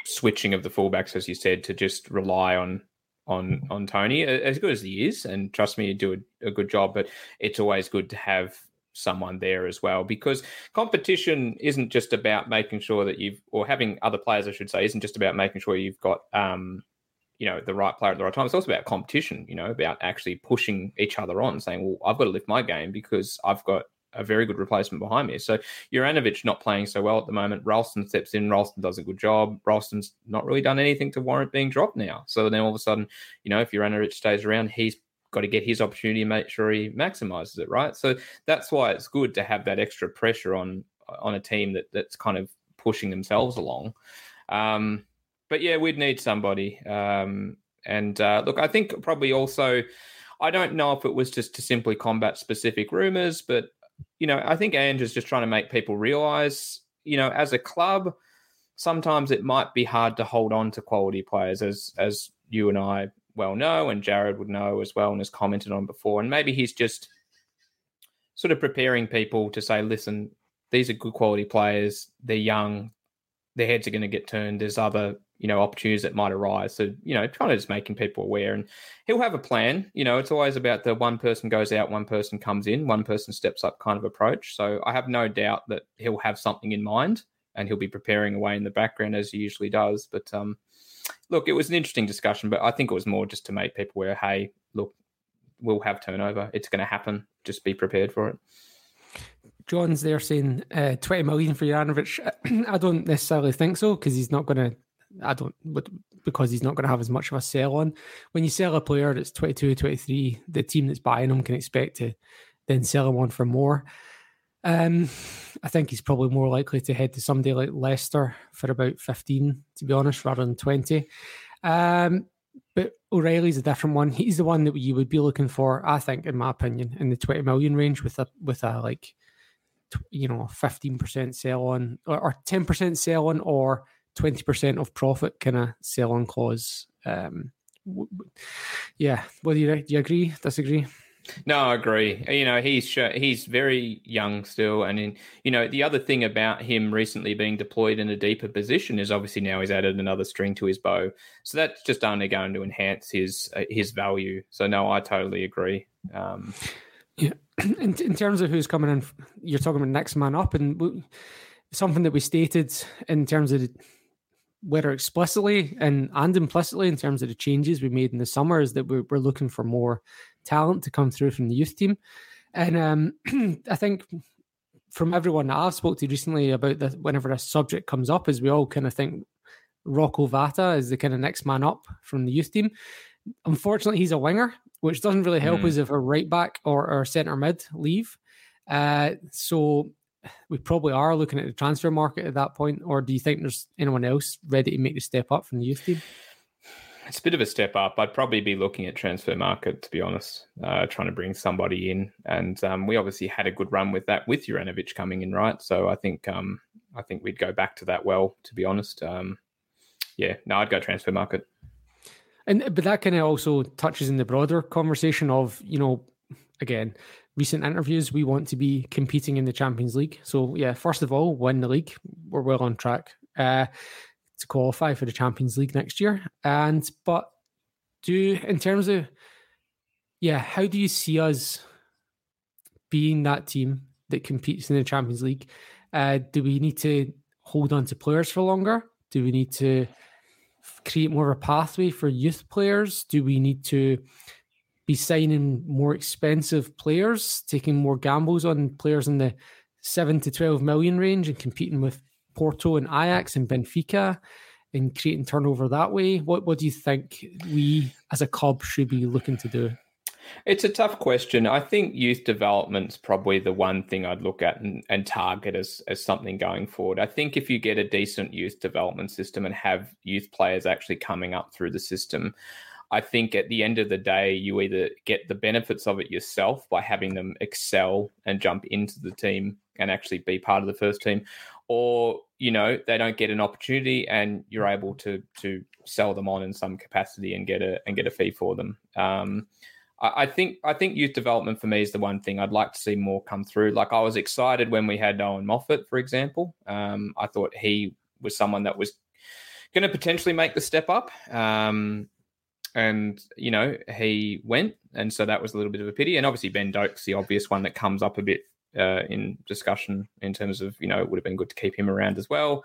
switching of the fullbacks, as you said, to just rely on on on Tony. As good as he is, and trust me, you do a, a good job. But it's always good to have someone there as well because competition isn't just about making sure that you've or having other players, I should say, isn't just about making sure you've got um, you know the right player at the right time. It's also about competition, you know, about actually pushing each other on, saying, "Well, I've got to lift my game because I've got a very good replacement behind me." So Juranovic not playing so well at the moment. Ralston steps in. Ralston does a good job. Ralston's not really done anything to warrant being dropped now. So then all of a sudden, you know, if Juranovic stays around, he's got to get his opportunity and make sure he maximizes it, right? So that's why it's good to have that extra pressure on on a team that that's kind of pushing themselves along. Um, but yeah, we'd need somebody. Um, and uh, look, I think probably also, I don't know if it was just to simply combat specific rumors, but you know, I think Ange is just trying to make people realize, you know, as a club, sometimes it might be hard to hold on to quality players, as as you and I well know, and Jared would know as well, and has commented on before. And maybe he's just sort of preparing people to say, listen, these are good quality players. They're young. Their heads are going to get turned. There's other you know opportunities that might arise. So you know, kind of just making people aware, and he'll have a plan. You know, it's always about the one person goes out, one person comes in, one person steps up kind of approach. So I have no doubt that he'll have something in mind, and he'll be preparing away in the background as he usually does. But um, look, it was an interesting discussion, but I think it was more just to make people aware. Hey, look, we'll have turnover. It's going to happen. Just be prepared for it. John's there saying uh, 20 million for Juranovic. (clears throat) I don't necessarily think so because he's not going to I don't, because he's not going to have as much of a sell on. When you sell a player that's 22, or 23, the team that's buying him can expect to then sell him on for more. Um, I think he's probably more likely to head to somebody like Leicester for about 15, to be honest, rather than 20. Um, but O'Riley's a different one. He's the one that you would be looking for, I think, in my opinion, in the 20 million range with a with a like you know, 15% sell on or, or 10% sell on or 20% of profit kind of sell on clause. Um, yeah, do you do you agree? Disagree? No, I agree. You know, he's he's very young still, and in you know the other thing about him recently being deployed in a deeper position is obviously now he's added another string to his bow, so that's just only going to enhance his uh, his value. So no, I totally agree. Um, yeah, (clears throat) in, in terms of who's coming in, you're talking about next man up, and something that we stated in terms of whether explicitly and and implicitly in terms of the changes we made in the summer is that we're, we're looking for more talent to come through from the youth team and um, (clears throat) i think from everyone that i've spoke to recently about this whenever a subject comes up is we all kind of think rocco vata is the kind of next man up from the youth team unfortunately he's a winger which doesn't really help mm. us if a right back or, or centre mid leave uh, so we probably are looking at the transfer market at that point, or do you think there's anyone else ready to make the step up from the youth team? It's a bit of a step up. I'd probably be looking at transfer market to be honest, uh, trying to bring somebody in, and um, we obviously had a good run with that with Juranovic coming in, right? So I think um, I think we'd go back to that well, to be honest. Um, yeah, no, I'd go transfer market. And but that kind of also touches in the broader conversation of you know, again, recent interviews, we want to be competing in the Champions League. So yeah, first of all, win the league. We're well on track uh, to qualify for the Champions League next year. And but do in terms of yeah, how do you see us being that team that competes in the Champions League? Uh, do we need to hold on to players for longer? Do we need to create more of a pathway for youth players? Do we need to be signing more expensive players, taking more gambles on players in the seven to 12 million range and competing with Porto and Ajax and Benfica and creating turnover that way. What, what do you think we as a club should be looking to do? It's a tough question. I think youth development's probably the one thing I'd look at and, and, target as, as something going forward. I think if you get a decent youth development system and have youth players actually coming up through the system, I think at the end of the day, you either get the benefits of it yourself by having them excel and jump into the team and actually be part of the first team, or you know they don't get an opportunity and you're able to to sell them on in some capacity and get a and get a fee for them. Um, I, I think I think youth development for me is the one thing I'd like to see more come through. Like I was excited when we had Owen Moffat, for example. Um, I thought he was someone that was going to potentially make the step up. Um, and you know he went, and so that was a little bit of a pity. And obviously Ben Doak's the obvious one that comes up a bit uh, in discussion in terms of you know it would have been good to keep him around as well.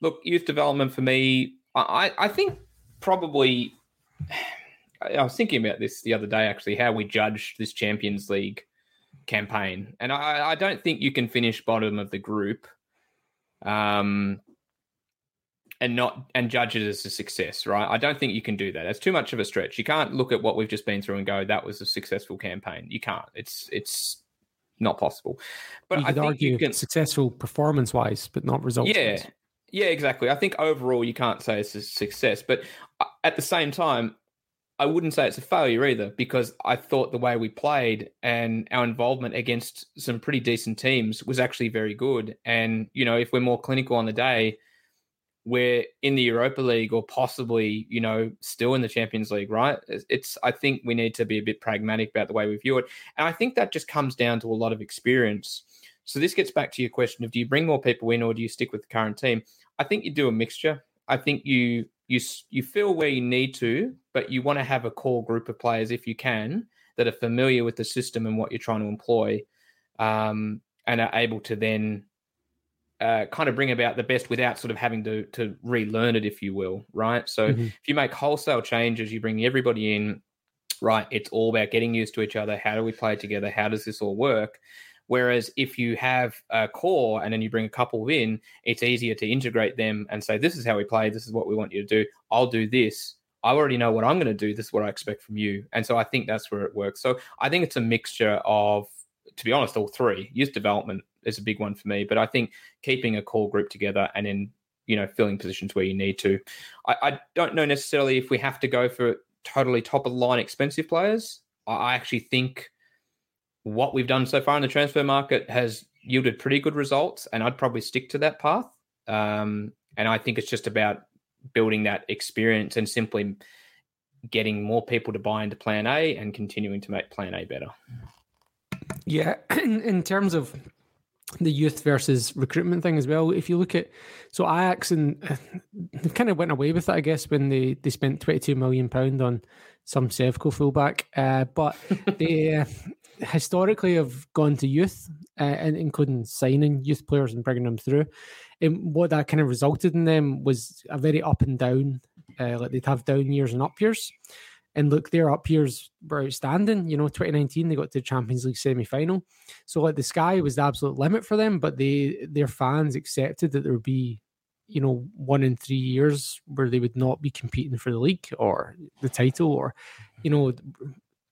Look, youth development for me, I I think probably. I was thinking about this the other day, actually, how we judged this Champions League campaign, and I, I don't think you can finish bottom of the group um, and not and judge it as a success, right? I don't think you can do that. It's too much of a stretch. You can't look at what we've just been through and go, "That was a successful campaign." You can't. It's it's not possible. But you I think argue you can successful performance wise, but not results. Yeah, yeah, exactly. I think overall you can't say it's a success, but uh, at the same time, I wouldn't say it's a failure either because I thought the way we played and our involvement against some pretty decent teams was actually very good. And you know, if we're more clinical on the day we're in the Europa League or possibly, you know, still in the Champions League, right? It's, I think we need to be a bit pragmatic about the way we view it. And I think that just comes down to a lot of experience. So this gets back to your question of do you bring more people in or do you stick with the current team? I think you do a mixture. I think you you you feel where you need to, but you want to have a core group of players if you can that are familiar with the system and what you're trying to employ, um, and are able to then uh, kind of bring about the best without sort of having to to relearn it, if you will, right? So mm-hmm. if you make wholesale changes, you bring everybody in, right? It's all about getting used to each other. How do we play together? How does this all work? Whereas if you have a core and then you bring a couple in, it's easier to integrate them and say, this is how we play. This is what we want you to do. I'll do this. I already know what I'm going to do. This is what I expect from you. And so I think that's where it works. So I think it's a mixture of, to be honest, all three. Youth development is a big one for me, but I think keeping a core group together and then, you know, filling positions where you need to. I, I don't know necessarily if we have to go for totally top of the line expensive players. I actually think what we've done so far in the transfer market has yielded pretty good results, and I'd probably stick to that path. Um, and I think it's just about building that experience and simply getting more people to buy into Plan A and continuing to make Plan A better. Yeah, (clears throat) in, in terms of the youth versus recruitment thing as well. If you look at so Ajax and they kind of went away with it, I guess, when they they spent twenty two million pound on some Sevco fullback, uh, but (laughs) they uh, historically have gone to youth, uh, and including signing youth players and bringing them through. And what that kind of resulted in them was a very up and down. Uh, like they'd have down years and up years. And look, their up years were outstanding. You know, 2019 they got to the Champions League semi final. So like the sky was the absolute limit for them, but they their fans accepted that there would be, you know, one in three years where they would not be competing for the league or the title or, you know,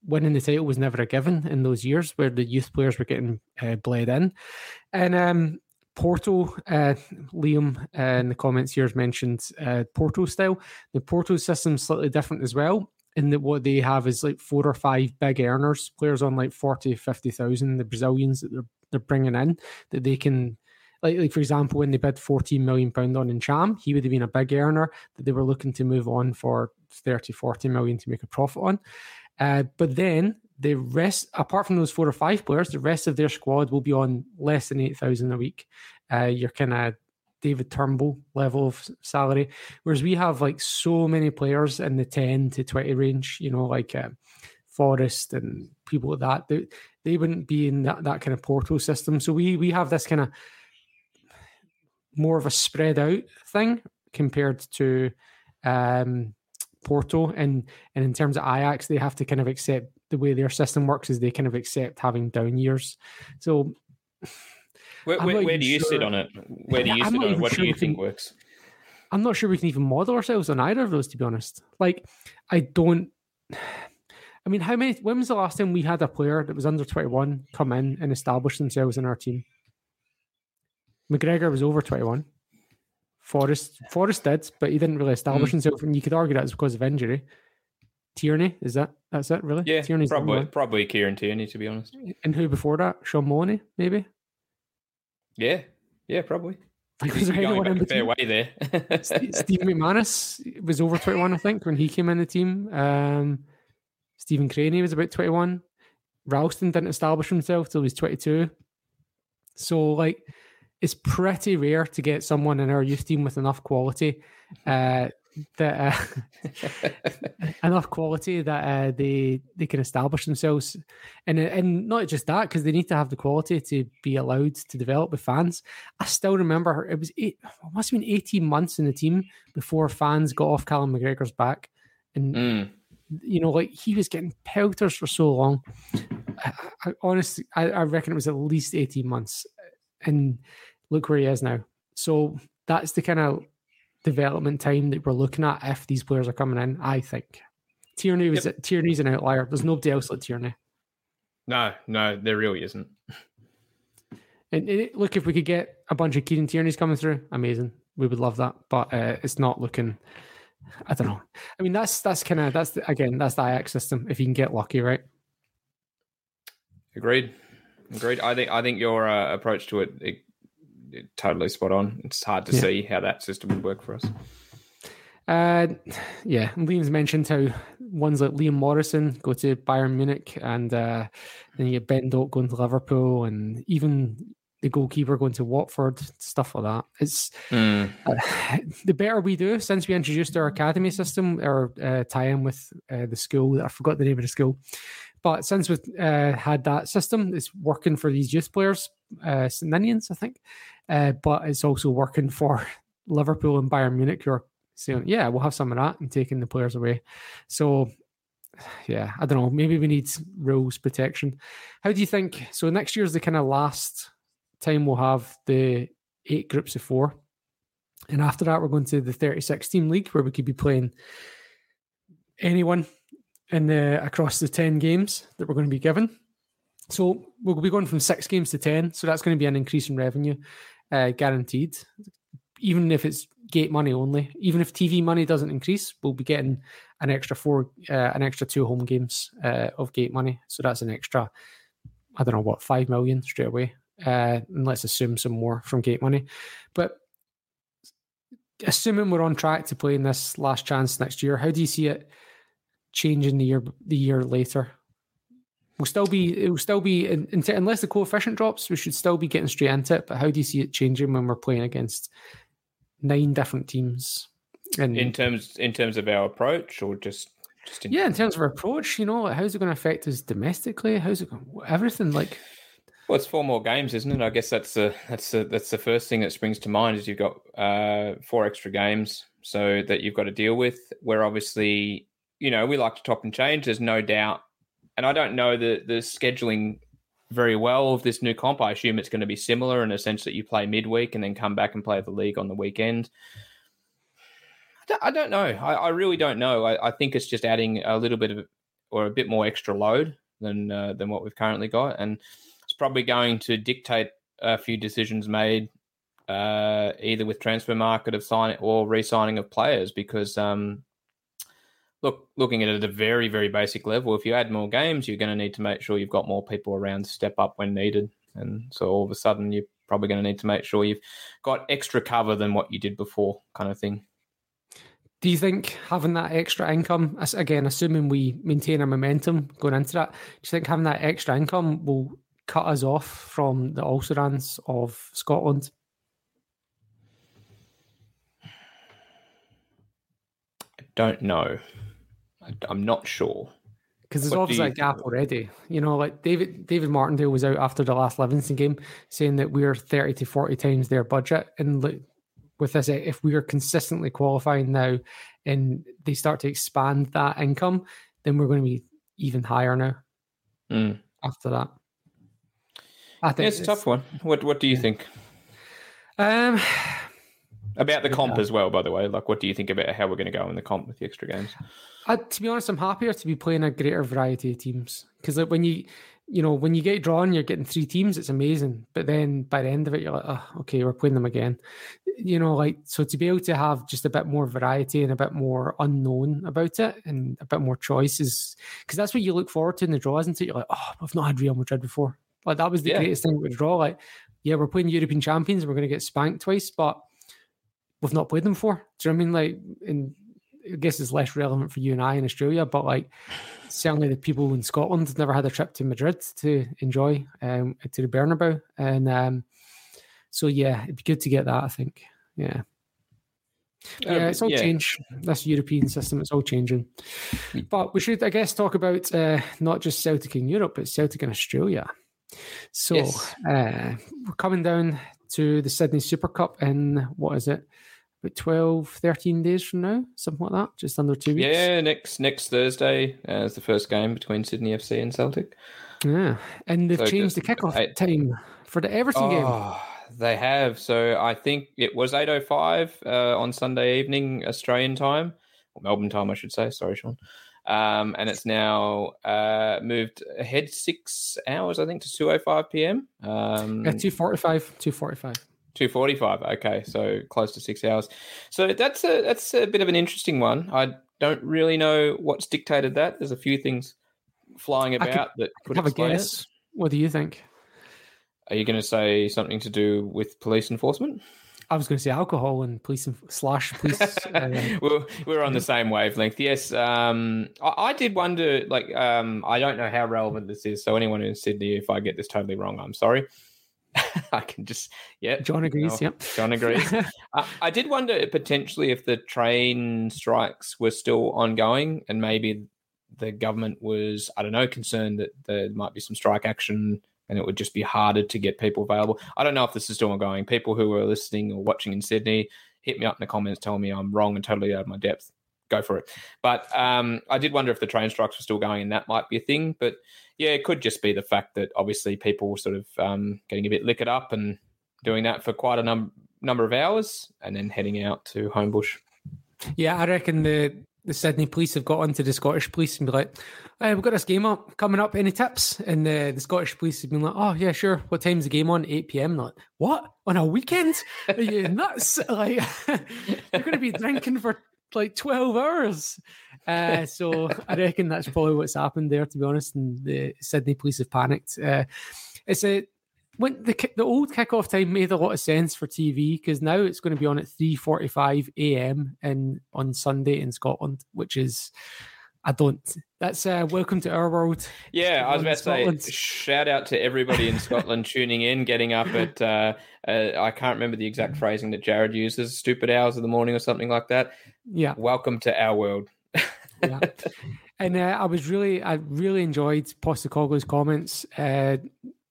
winning the title was never a given in those years where the youth players were getting uh, bled in. And um, Porto, uh, Liam uh, in the comments here has mentioned uh, Porto style. The Porto system slightly different as well. That what they have is like four or five big earners, players on like 40, 50,000, the Brazilians that they're, they're bringing in, that they can like, like for example, when they bid 14 million pound on Ntcham, he would have been a big earner that they were looking to move on for 30, 40 million to make a profit on. Uh, but then the rest, apart from those four or five players, the rest of their squad will be on less than 8,000 a week. Uh, you're kind of David Turnbull level of salary. Whereas we have like so many players in the 10 to 20 range, you know, like uh, Forrest and people like that. They, they wouldn't be in that, that kind of Porto system. So we we have this kind of more of a spread out thing compared to um, Porto. And and in terms of Ajax, they have to kind of accept the way their system works is they kind of accept having down years. So where, where, where do you sure. sit on it? Where do you sit on it? What sure do you think can, works? I'm not sure we can even model ourselves on either of those, to be honest. Like, I don't. (sighs) I mean, how many? When was the last time we had a player that was under 21 come in and establish themselves in our team? McGregor was over 21. Forrest Forrest did, but he didn't really establish mm. himself, and you could argue that that's because of injury. Tierney is that that's it really? Yeah, Tierney's probably probably Kieran Tierney to be honest. And who before that? Shaun Maloney, maybe. Yeah, yeah, probably. Like, was there anyone in the fair way there? Steve McManus was over twenty one, I think, when he came in the team. Um, Stephen Crainey was about twenty one. Ralston didn't establish himself till he was twenty two. So like it's pretty rare to get someone in our youth team with enough quality uh, that uh, (laughs) enough quality that uh, they they can establish themselves, and and not just that because they need to have the quality to be allowed to develop with fans. I still remember it was eight, it must have been eighteen months in the team before fans got off Callum McGregor's back, and. Mm. You know, like he was getting pelters for so long. I, I honestly, I, I reckon it was at least eighteen months, and look where he is now. So that's the kind of development time that we're looking at if these players are coming in. I think Tierney was yep. Tierney's an outlier. There's nobody else like Tierney. No, no, there really isn't. And, and look, if we could get a bunch of Kieran Tierney's coming through, amazing. We would love that, but uh, it's not looking. I don't know. I mean, that's that's kind of that's the, again that's the Ajax system. If you can get lucky, right? Agreed. Agreed. I think I think your uh, approach to it, it totally spot on. It's hard to yeah. see how that system would work for us. Uh, yeah, Liam's mentioned how ones like Liam Morrison go to Bayern Munich, and uh, then you get Ben Doak going to Liverpool, and even the goalkeeper going to Watford, stuff like that. It's Mm. uh, (laughs) the better we do since we introduced our academy system or uh, tie in with uh, the school. I forgot the name of the school, but since we've uh, had that system, it's working for these youth players, uh, St. Ninians, I think, uh, but it's also working for (laughs) Liverpool and Bayern Munich, who are saying, "Yeah, we'll have some of that," and taking the players away. So (sighs) yeah, I don't know. Maybe we need rules protection. How do you think? So next year's the kind of last time we'll have the eight groups of four, and after that we're going to the thirty-six team league where we could be playing anyone in the across the ten games that we're going to be given. So we'll be going from six games to ten. So that's going to be an increase in revenue, uh, guaranteed. Even if it's gate money only, even if TV money doesn't increase, we'll be getting an extra four, uh, an extra two home games uh, of gate money. So that's an extra, I don't know what, five million straight away. Uh, and let's assume some more from gate money. But assuming we're on track to play in this last chance next year, how do you see it changing the year the year later? We'll still be it will still be unless the coefficient drops, we should still be getting straight into it. But how do you see it changing when we're playing against nine different teams? And in terms in terms of our approach, or just just in yeah, in terms of our approach, you know, how's it going to affect us domestically? How's it going, everything like? Well, it's four more games, isn't it? I guess that's the that's the that's the first thing that springs to mind is you've got uh, four extra games, so that you've got to deal with. Where obviously, you know, we like to top and change. There's no doubt, and I don't know the the scheduling very well of this new comp. I assume it's going to be similar in a sense that you play midweek and then come back and play the league on the weekend. I don't, I don't know. I, I, really don't know. I, I, think it's just adding a little bit of or a bit more extra load than uh, than what we've currently got, and it's probably going to dictate a few decisions made uh, either with transfer market of signing or re-signing of players because um, look looking at it at a very very basic level if you add more games you're going to need to make sure you've got more people around to step up when needed and so all of a sudden you're probably going to need to make sure you've got extra cover than what you did before kind of thing do you think having that extra income again assuming we maintain our momentum going into that do you think having that extra income will cut us off from the Ulsterans of Scotland? I don't know. I'm not sure. Because there's what obviously a gap already. You know, like David David Martindale was out after the last Livingston game saying that we're 30 to 40 times their budget. And with this, if we are consistently qualifying now and they start to expand that income, then we're going to be even higher now mm. after that. I think it's, it's a tough one. What What do you think? Um, about the comp as well, by the way. Like, what do you think about how we're going to go in the comp with the extra games? Uh, to be honest, I'm happier to be playing a greater variety of teams because like when you, you know, when you get drawn, you're getting three teams. It's amazing, but then by the end of it, you're like, oh, okay, we're playing them again. You know, like so to be able to have just a bit more variety and a bit more unknown about it and a bit more choices because that's what you look forward to in the draw, isn't it? You're like, oh, I've not had Real Madrid before. Like that was the yeah. greatest thing with draw. Like, yeah, we're playing European champions, we're going to get spanked twice, but we've not played them for. Do you know what I mean? Like, in I guess it's less relevant for you and I in Australia, but like certainly the people in Scotland never had a trip to Madrid to enjoy um, to the Bernabeu, and um, so yeah, it'd be good to get that. I think, yeah. Um, yeah, it's all yeah. changed. This European system, it's all changing. But we should, I guess, talk about uh, not just Celtic in Europe, but Celtic in Australia. So yes. uh, we're coming down to the Sydney Super Cup in what is it? About 12, 13 days from now, something like that, just under two weeks. Yeah, next next Thursday uh, is the first game between Sydney FC and Celtic. Yeah, and they've so changed the kickoff eight... time for the Everton oh, game. They have. So I think it was eight oh five uh, on Sunday evening Australian time, or Melbourne time, I should say. Sorry, Sean um, and it's now uh, moved ahead six hours, I think, to 2.05 p.m. Um, two forty five, two forty five. Two forty five. Okay, so close to six hours. So that's a that's a bit of an interesting one. I don't really know what's dictated that. There's a few things flying about could, that could have a guess. It. What do you think? Are you going to say something to do with police enforcement? I was going to say alcohol and police and slash police. (laughs) Uh, we're, we're on the same wavelength. Yes. Um, I, I, did wonder, like, um, I don't know how relevant this is. So anyone in Sydney, if I get this totally wrong, I'm sorry. (laughs) I can just, yeah. John agrees. No, yep. John agrees. (laughs) uh, I did wonder potentially if the train strikes were still ongoing and maybe the government was, I don't know, concerned that there might be some strike action and it would just be harder to get people available. I don't know if this is still ongoing. People who are listening or watching in Sydney, hit me up in the comments, tell me I'm wrong and totally out of my depth. Go for it. But um, I did wonder if the train strikes were still going and that might be a thing. But yeah, it could just be the fact that obviously people sort of um, getting a bit liquored up and doing that for quite a num- number of hours and then heading out to Homebush. Yeah, I reckon the the Sydney police have got onto the Scottish police and be like, hey, we've got this game up coming up. Any tips? And the, the Scottish police have been like, oh, yeah, sure. What time's the game on? 8 p.m. Like, what? On a weekend? Are you nuts? (laughs) like, (laughs) you're going to be drinking for like 12 hours. Uh, (laughs) so I reckon that's probably what's happened there, to be honest. And the Sydney police have panicked. Uh, it's a when the the old kickoff time made a lot of sense for TV because now it's going to be on at three forty five a.m. and on Sunday in Scotland, which is I don't. That's uh, welcome to our world. Yeah, I was about to say shout out to everybody in Scotland tuning in, getting up at uh, uh, I can't remember the exact phrasing that Jared uses, stupid hours of the morning or something like that. Yeah, welcome to our world. (laughs) yeah. And uh, I was really, I really enjoyed Postecoglou's comments. Uh,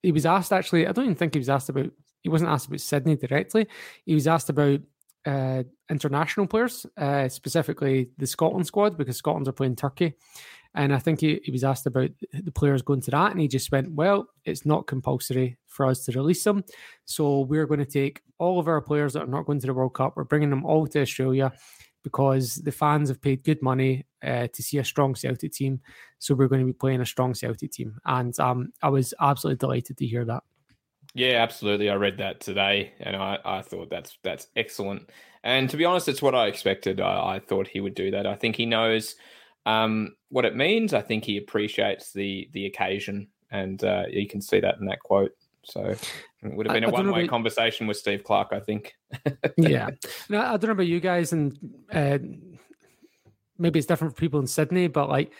he was asked actually. I don't even think he was asked about. He wasn't asked about Sydney directly. He was asked about uh, international players, uh, specifically the Scotland squad, because Scotland are playing Turkey. And I think he, he was asked about the players going to that, and he just went, "Well, it's not compulsory for us to release them, so we're going to take all of our players that are not going to the World Cup. We're bringing them all to Australia." because the fans have paid good money uh, to see a strong Celtic team. So we're going to be playing a strong Celtic team. And um, I was absolutely delighted to hear that. Yeah, absolutely. I read that today, and I, I thought that's that's excellent. And to be honest, it's what I expected. I, I thought he would do that. I think he knows um, what it means. I think he appreciates the the occasion, and uh, you can see that in that quote. So it would have been I, a one way conversation with Steve Clarke, I think. yeah. Now, I don't know about you guys, and uh, maybe it's different for people in Sydney, but like,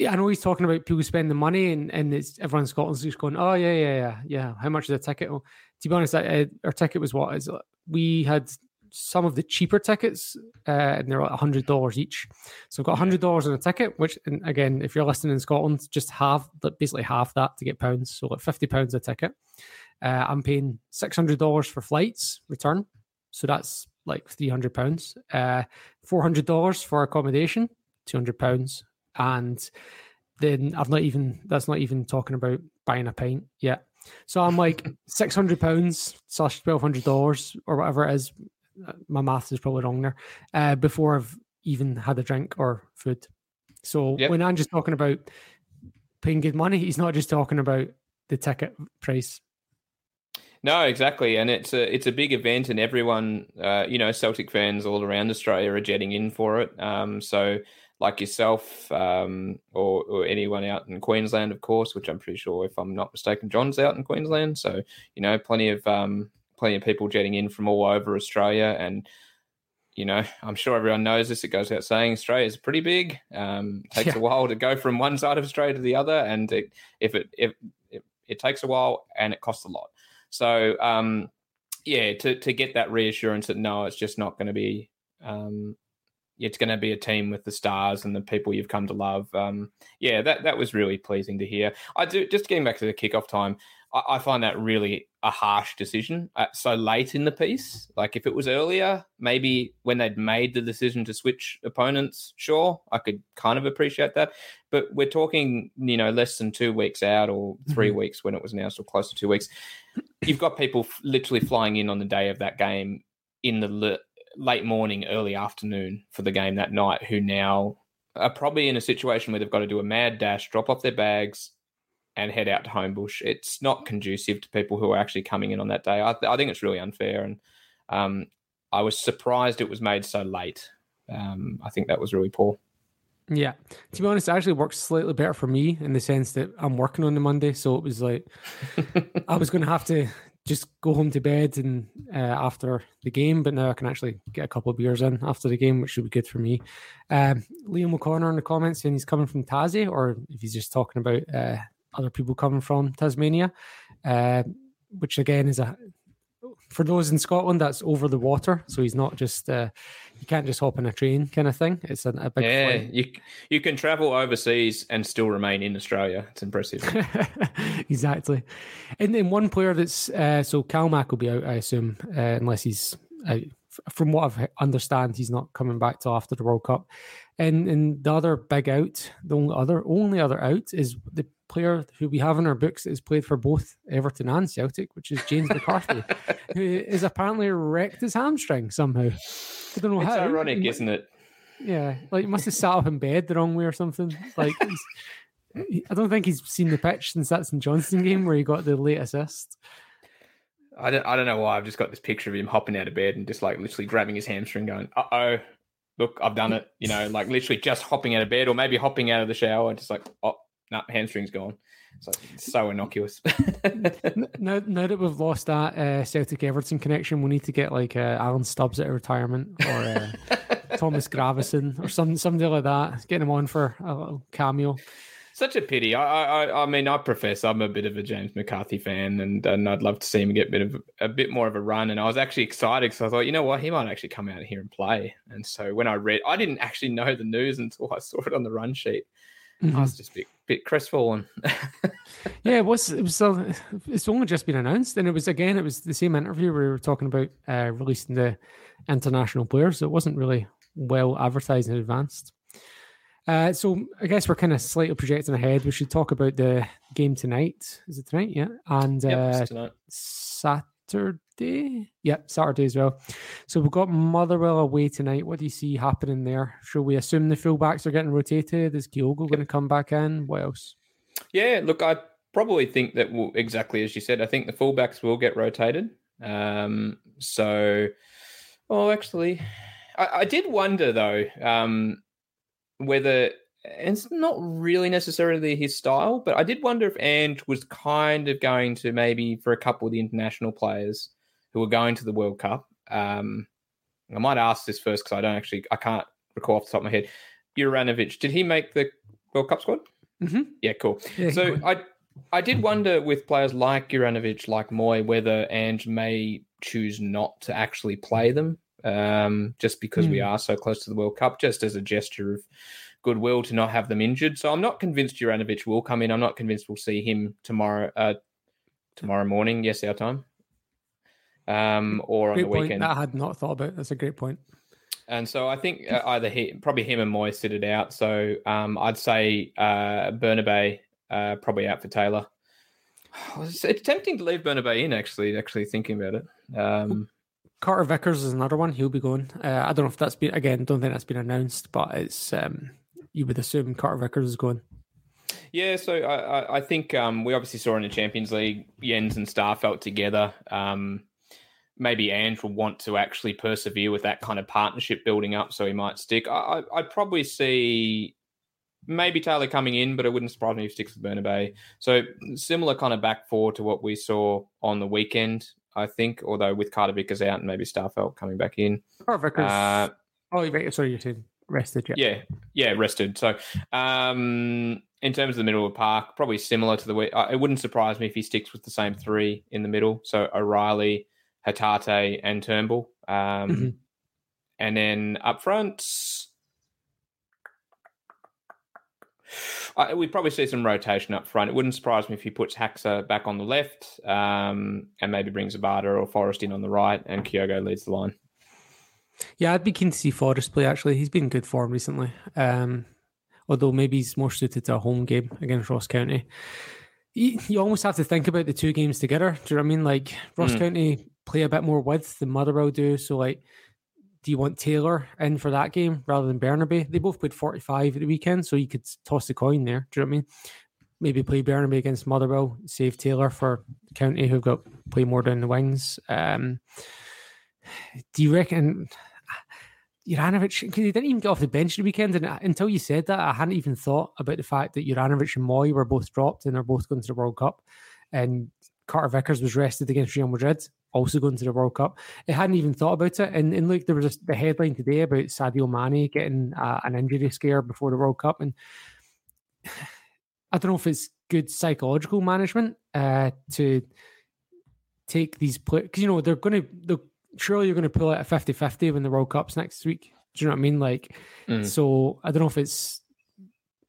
I know he's talking about people spending money, and and it's everyone in Scotland's just going, "Oh yeah, yeah, yeah, yeah." How much is a ticket? Well, to be honest, uh, our ticket was what is we had some of the cheaper tickets, uh, and they're like hundred dollars each. So I've got hundred dollars on a ticket, which, and again, if you're listening in Scotland, just half, that basically half that to get pounds. So like fifty pounds a ticket. Uh, I'm paying six hundred dollars for flights return, so that's like three hundred pounds. Uh, Four hundred dollars for accommodation, two hundred pounds, and then I've not even that's not even talking about buying a pint yet. So I'm like (laughs) six hundred pounds slash twelve hundred dollars or whatever it is my math is probably wrong there, uh, before I've even had a drink or food. So yep. when Andrew's talking about paying good money, he's not just talking about the ticket price. No, exactly, and it's a it's a big event, and everyone, uh, you know, Celtic fans all around Australia are jetting in for it. Um, so, like yourself, um, or, or anyone out in Queensland, of course, which I'm pretty sure, if I'm not mistaken, John's out in Queensland. So, you know, plenty of um, plenty of people jetting in from all over Australia. And, you know, I'm sure everyone knows this. It goes without saying, Australia is pretty big. Um, it takes yeah. a while to go from one side of Australia to the other. And it, if it, if, it, it takes a while and it costs a lot. So, um, yeah, to, to get that reassurance that no, it's just not going to be, um, it's going to be a team with the stars and the people you've come to love. Um, yeah, that that was really pleasing to hear. I do just getting back to the kickoff time. I, I find that really a harsh decision uh, so late in the piece. Like if it was earlier, maybe when they'd made the decision to switch opponents, sure, I could kind of appreciate that. But we're talking, you know, less than two weeks out or 3 mm-hmm. weeks when it was now still close to two weeks. You've got people f- literally flying in on the day of that game in the late morning, early afternoon for the game that night who now are probably in a situation where they've got to do a mad dash, drop off their bags, and head out to Homebush. It's not conducive to people who are actually coming in on that day. I, th- I think it's really unfair, and um, I was surprised it was made so late. Um, I think that was really poor. Yeah, to be honest, it actually works slightly better for me in the sense that I'm working on the Monday, so it was like (laughs) I was going to have to just go home to bed and uh, after the game, but now I can actually get a couple of beers in after the game, which should be good for me. Um, Liam O'Connor in the comments saying he's coming from Tassie, or if he's just talking about uh, other people coming from Tasmania. Uh, which again is a for those in Scotland, that's over the water. So he's not just uh, you can't just hop on a train kind of thing. It's a, a big yeah. flight. You you can travel overseas and still remain in Australia. It's impressive. (laughs) exactly. And then one player that's uh, so Calmac will be out, I assume, uh, unless he's out. From what I've understand, he's not coming back till after the World Cup. And and the other big out, the only other only other out is the player who we have in our books that has played for both Everton and Celtic, which is James McCarthy, (laughs) who is apparently wrecked his hamstring somehow. I don't know it's how. ironic, He- isn't it? Yeah, like he must have sat up in bed the wrong way or something. Like, I don't think he's seen the pitch since that St Johnstone game where he got the late assist. I don't, I don't know why. I've just got this picture of him hopping out of bed and just like literally grabbing his hamstring, going, "Uh oh, look, I've done it." You know, like literally just hopping out of bed, or maybe hopping out of the shower, just like, "Oh, no, hamstring's gone." It's like it's so innocuous. (laughs) Now, now that we've lost that uh, Celtic Everton connection, we need to get like uh, Alan Stubbs at retirement or uh, (laughs) Thomas Gravesen or some somebody like that. Getting him on for a little cameo. Such a pity. I, I, I mean, I profess I'm a bit of a James McCarthy fan, and, and I'd love to see him get a bit of a bit more of a run. And I was actually excited because I thought, you know what, he might actually come out here and play. And so when I read, I didn't actually know the news until I (laughs) saw it on the run sheet. I was just a bit, bit crestfallen. (laughs) Yeah, it was. It was. Uh, it's only just been announced, and it was again. It was the same interview where we were talking about uh, releasing the international players. So it wasn't really well advertised in advance. Uh, so I guess we're kind of slightly projecting ahead. We should talk about the game tonight. Is it tonight? Yeah, and Yep, uh. Saturday. Yeah, Saturday as well. So we've got Motherwell away tonight. What do you see happening there? Should we assume the fullbacks are getting rotated? Is Kyogo going to come back in? What else? Yeah, look, I probably think that we'll, exactly as you said. I think the fullbacks will get rotated. Um, so, well, actually, I, I did wonder though um, whether and it's not really necessarily his style, but I did wonder if And was kind of going to maybe for a couple of the international players who were going to the World Cup. Um, I might ask this first because I don't actually, I can't recall off the top of my head. Juranovic, did he make the World Cup squad? Mm-hmm. Yeah, cool. Yeah, so. I I did wonder with players like Juranovic, like Mooy, whether Ange may choose not to actually play them, um, just because we Hmm. are so close to the World Cup, just as a gesture of goodwill to not have them injured. So I'm not convinced Juranovic will come in. I'm not convinced we'll see him tomorrow. Uh, tomorrow morning, yes, our time, um, or on the point. weekend. That I had not thought about. That's a great point. And so I think uh, either he, probably him and Mooy sit it out. So um, I'd say uh, Bernabei uh, probably out for Taylor. (sighs) It's, it's tempting to leave Bernabei in. Actually, actually thinking about it. Um, Carter Vickers is another one. He'll be going. Uh, I don't know if that's been again. Don't think that's been announced, but it's um, you would assume Carter Vickers is going. yeah, so I, I, think um, we obviously saw in the Champions League Jenz and Starfelt together. Um, maybe Ange will want to actually persevere with that kind of partnership building up, so he might stick. I, I, I'd probably see maybe Taylor coming in, but it wouldn't surprise me if he sticks with Bernabei. So similar kind of back four to what we saw on the weekend, I think. Although with Carter Vickers out and maybe Starfelt coming back in. Carter Vickers. Uh, oh. Sorry, you're saying rested. Yeah. yeah, yeah, rested. So, um, in terms of the middle of the park, probably similar to the way. Uh, it wouldn't surprise me if he sticks with the same three in the middle. So O'Riley, Hatate, and Turnbull. Um, Mhm. And then up front, I, we'd probably see some rotation up front. It wouldn't surprise me if he puts Haxa back on the left um, and maybe brings Abada or Forrest in on the right, and Kyogo leads the line. Yeah, I'd be keen to see Forrest play. Actually, he's been in good form recently. Um, although maybe he's more suited to a home game against Ross County. You, you almost have to think about the two games together. Do you know what I mean? Like Ross Mm. County play a bit more width than Motherwell do. So, like, do you want Taylor in for that game rather than Bernabei? They both played forty-five at the weekend, so you could toss the coin there. Do you know what I mean? Maybe play Bernabei against Motherwell, save Taylor for County, who've got play more down the wings. Um, do you reckon Juranovic? Because he didn't even get off the bench the weekend, and uh, until you said that, I hadn't even thought about the fact that Juranovic and Mooy were both dropped and they're both going to the World Cup, and Carter Vickers was rested against Real Madrid, also going to the World Cup. I hadn't even thought about it, and, and look, there was a, the headline today about Sadio Mane getting uh, an injury scare before the World Cup, and (sighs) I don't know if it's good psychological management uh, to take these players because you know they're going to surely you're going to pull out a 50-50 when the World Cup's next week. Do you know what I mean? Like, mm. so I don't know if it's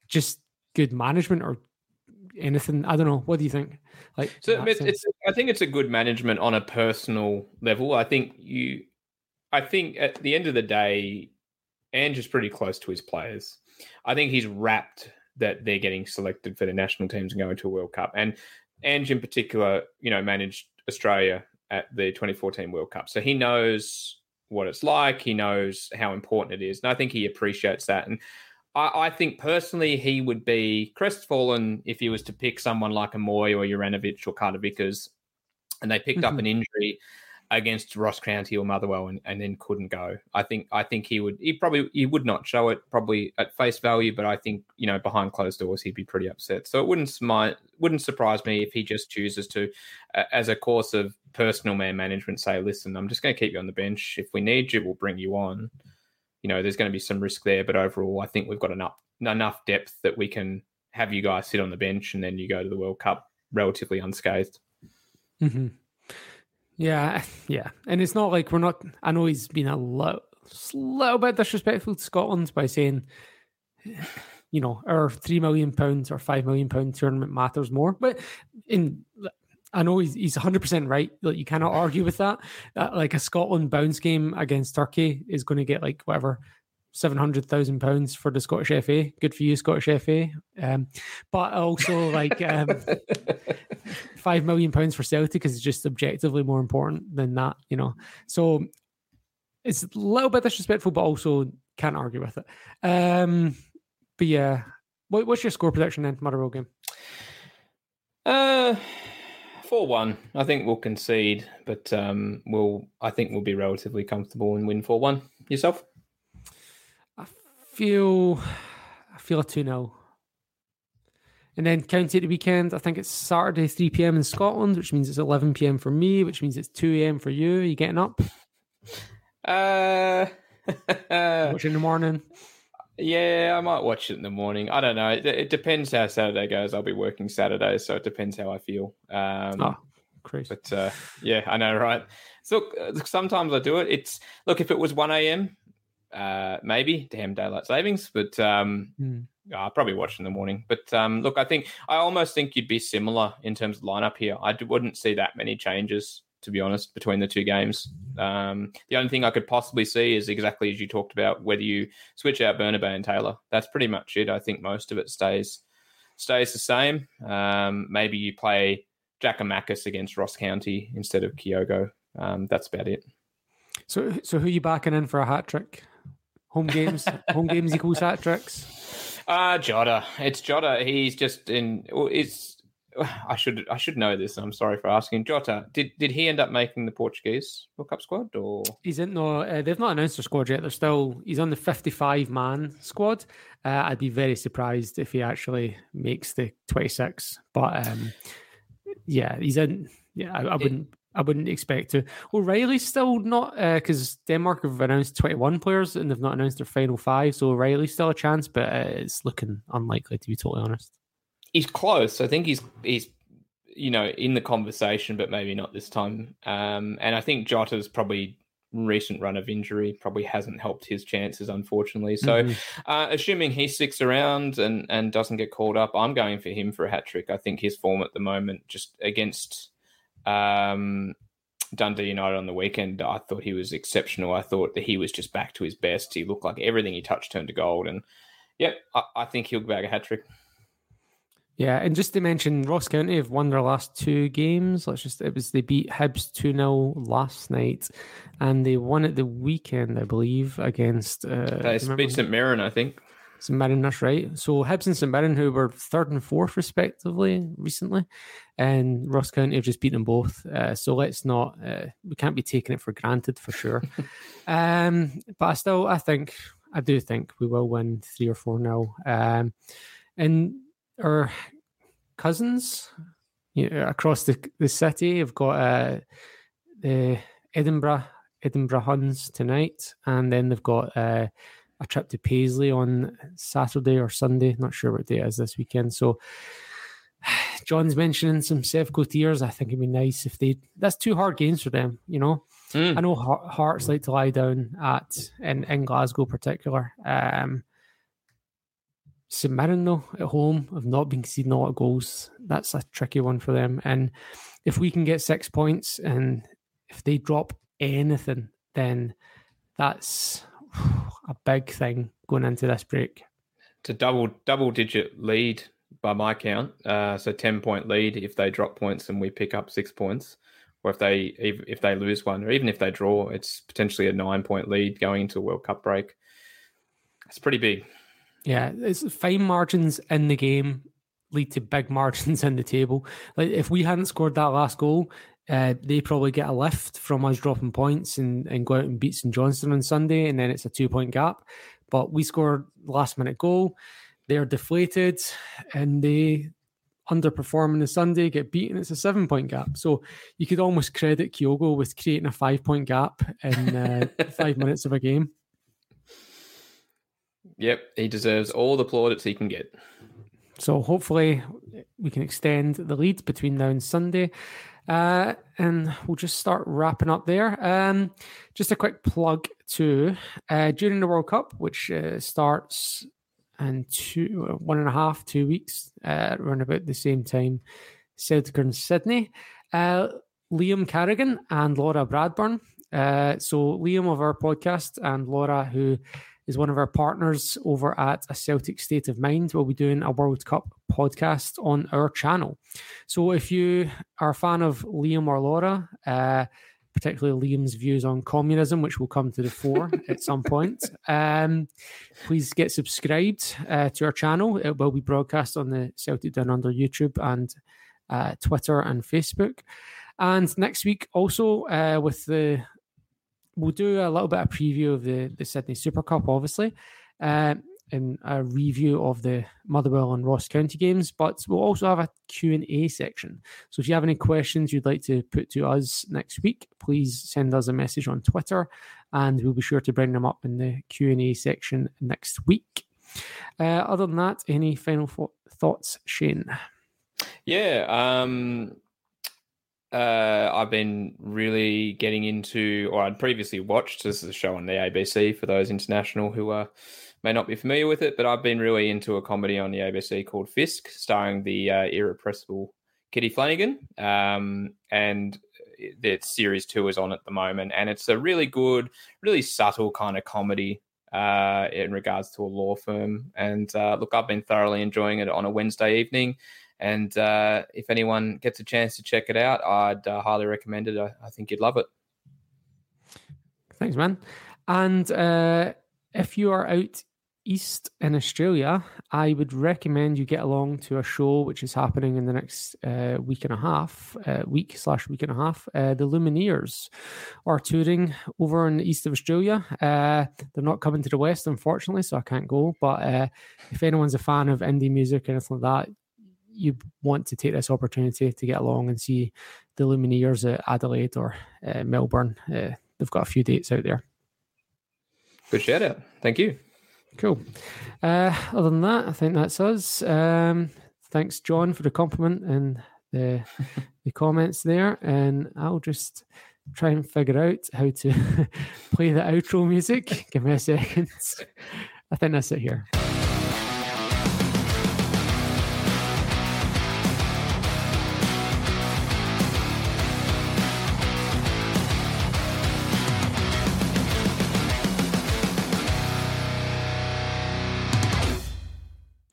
just good management or anything. I don't know. What do you think? Like, so it's, it's, I think it's a good management on a personal level. I think you, I think at the end of the day, Ange is pretty close to his players. I think he's wrapped that they're getting selected for the national teams and going to a World Cup. And Ange in particular, you know, managed Australia at the 2014 World Cup. So he knows what it's like. He knows how important it is. And I think he appreciates that. And I, I think personally, he would be crestfallen if he was to pick someone like a Mooy or Juranovic or Carter Vickers and they picked mm-hmm. up an injury against Ross County or Motherwell and, and then couldn't go. I think I think he would he probably he would not show it probably at face value, but I think you know behind closed doors he'd be pretty upset. So it wouldn't smite, wouldn't surprise me if he just chooses to, uh, as a course of personal man management, say, listen, I'm just going to keep you on the bench. If we need you, we'll bring you on. You know, there's going to be some risk there, but overall, I think we've got enough enough depth that we can have you guys sit on the bench and then you go to the World Cup relatively unscathed. Mm-hmm. Yeah, yeah, and it's not like we're not. I know he's been a little, little bit disrespectful to Scotland by saying, you know, our three million pounds or five million pound tournament matters more. But in, I know he's he's hundred percent right. Like you cannot argue with that. that. Like a Scotland bounce game against Turkey is going to get like whatever seven hundred thousand pounds for the Scottish FA. Good for you, Scottish FA. Um, but also like um, (laughs) five million pounds for Celtic is just objectively more important than that, you know. So it's a little bit disrespectful, but also can't argue with it. Um, but yeah, what, what's your score prediction then, Motherwell game? Uh. Four one. I think we'll concede, but um, we'll. I think we'll be relatively comfortable and win four one. Yourself? I feel I feel a 2 0. And then county at the weekend, I think it's Saturday, 3 p.m. in Scotland, which means it's 11 p.m. for me, which means it's 2 a.m. for you. Are you getting up? Uh, (laughs) watch in the morning. Yeah, I might watch it in the morning. I don't know. It, it, depends how Saturday goes. I'll be working Saturday, so it depends how I feel. Um, oh, crazy. But uh, yeah, I know, right? So sometimes I do it. It's look if it was 1 a.m uh, maybe damn daylight savings, but um, mm. I'll probably watch in the morning. But um, look, I think I almost think you'd be similar in terms of lineup here. I wouldn't see that many changes, to be honest, between the two games. Um, the only thing I could possibly see is exactly as you talked about, whether you switch out Bernabei and Taylor. That's pretty much it. I think most of it stays stays the same. Um, maybe you play Giakoumakis against Ross County instead of Kyogo. Um, that's about it. So, so who are you backing in for a hat trick? Home games, (laughs) home games equals hat tricks. Uh Jota. It's Jota. He's just in. It's. (sighs) I should I should know this. I'm sorry for asking. Jota, did did he end up making the Portuguese World Cup squad or? He's in. No, uh, they've not announced their squad yet. They're still. He's on the 55 man squad. Uh, I'd be very surprised if he actually makes the 26. But um, yeah, he's in. Yeah, I, I wouldn't. I wouldn't expect to. O'Riley's still not because uh, Denmark have announced 21 players and they've not announced their final five. So O'Riley's still a chance, but uh, it's looking unlikely to be totally honest. He's close. I think he's he's you know in the conversation, but maybe not this time. Um, and I think Jota's probably recent run of injury probably hasn't helped his chances, unfortunately. So, mm-hmm. uh, assuming he sticks around and and doesn't get called up, I'm going for him for a hat trick. I think his form at the moment, just against um, Dundee United on the weekend, I thought he was exceptional. I thought that he was just back to his best. He looked like everything he touched turned to gold. And yep, I, I think he'll bag a hat trick. Yeah, and just to mention, Ross County have won their last two games. Let's just, it was they beat Hibs 2 0 last night, and they won at the weekend, I believe, against. Uh, beat St Mirren, I think. St Mirren, that's right. So Hibs and St Mirren, who were third and fourth respectively recently, and Ross County have just beaten them both. Uh, so let's not, uh, we can't be taking it for granted for sure. (laughs) um, but I still, I think, I do think we will win three or four now. Um, and our cousins you know, across the the city have got uh, the Edinburgh Edinburgh Huns tonight, and then they've got. Uh, a trip to Paisley on Saturday or Sunday. Not sure what day it is this weekend. So (sighs) John's mentioning some Sevco tears. I think it'd be nice if they. That's two hard games for them, you know. Mm. I know Hearts like to lie down at in, in Glasgow, particular. Um, St Mirren though at home have not been conceding a lot of goals. That's a tricky one for them. And if we can get six points, and if they drop anything, then that's a big thing going into this break. It's a double double digit lead by my count. Uh, so ten point lead if they drop points and we pick up six points, or if they if they lose one, or even if they draw, it's potentially a nine point lead going into a World Cup break. It's pretty big. Yeah, it's fine margins in the game lead to big margins in the table. Like if we hadn't scored that last goal, uh, they probably get a lift from us dropping points and, and go out and beat St Johnstone on Sunday, and then it's a two point gap. But we scored last minute goal. They're deflated and they underperform on the Sunday, get beaten. It's a seven point gap. So you could almost credit Kyogo with creating a five point gap in uh, (laughs) five minutes of a game. Yep, he deserves all the plaudits he can get. So hopefully we can extend the lead between now and Sunday. Uh, and we'll just start wrapping up there. Um, just a quick plug to uh, during the World Cup, which uh, starts in two, uh, one and a half, two weeks, uh, around about the same time, Celtic and Sydney. Uh, Liam Carrigan and Laura Bradburn. Uh, so Liam of our podcast and Laura, who is one of our partners over at A Celtic State of Mind. We'll be doing a World Cup podcast on our channel. So if you are a fan of Liam or Laura, uh, particularly Liam's views on communism, which will come to the fore (laughs) at some point. Um, please get subscribed uh, to our channel. It will be broadcast on the Celtic Down Under YouTube and uh, Twitter and Facebook. And next week, also uh, with the we'll do a little bit of preview of the, the Sydney Super Cup, obviously, uh, and a review of the Motherwell and Ross County games. But we'll also have a Q&A section. So if you have any questions you'd like to put to us next week, please send us a message on Twitter, and we'll be sure to bring them up in the Q&A section next week. Uh, other than that, any final thoughts, Shane? Yeah, um, uh, I've been really getting into, or I'd previously watched. This is a show on the ABC for those international who may not be familiar with it, but I've been really into a comedy on the ABC called Fisk, starring the uh, irrepressible Kitty Flanagan. Um, and that series two is on at the moment, and it's a really good, really subtle kind of comedy uh, in regards to a law firm. And uh, look, I've been thoroughly enjoying it on a Wednesday evening. And uh, if anyone gets a chance to check it out, I'd uh, highly recommend it. I, I, think you'd love it. Thanks, man. And uh, if you are out east in Australia, I would recommend you get along to a show which is happening in the next uh, week and a half, uh, week slash week and a half. Uh, the Lumineers are touring over in the east of Australia. Uh, they're not coming to the west, unfortunately, so I can't go. But uh, if anyone's a fan of indie music or anything like that, you want to take this opportunity to get along and see the Lumineers at Adelaide or uh, Melbourne. Uh, they've got a few dates out there. Good shout out. Thank you. Cool. Uh, other than that, I think that's us. Um, thanks, John, for the compliment and the (laughs) the comments there. And I'll just try and figure out how to (laughs) play the outro music. Give me a second. I think that's it here.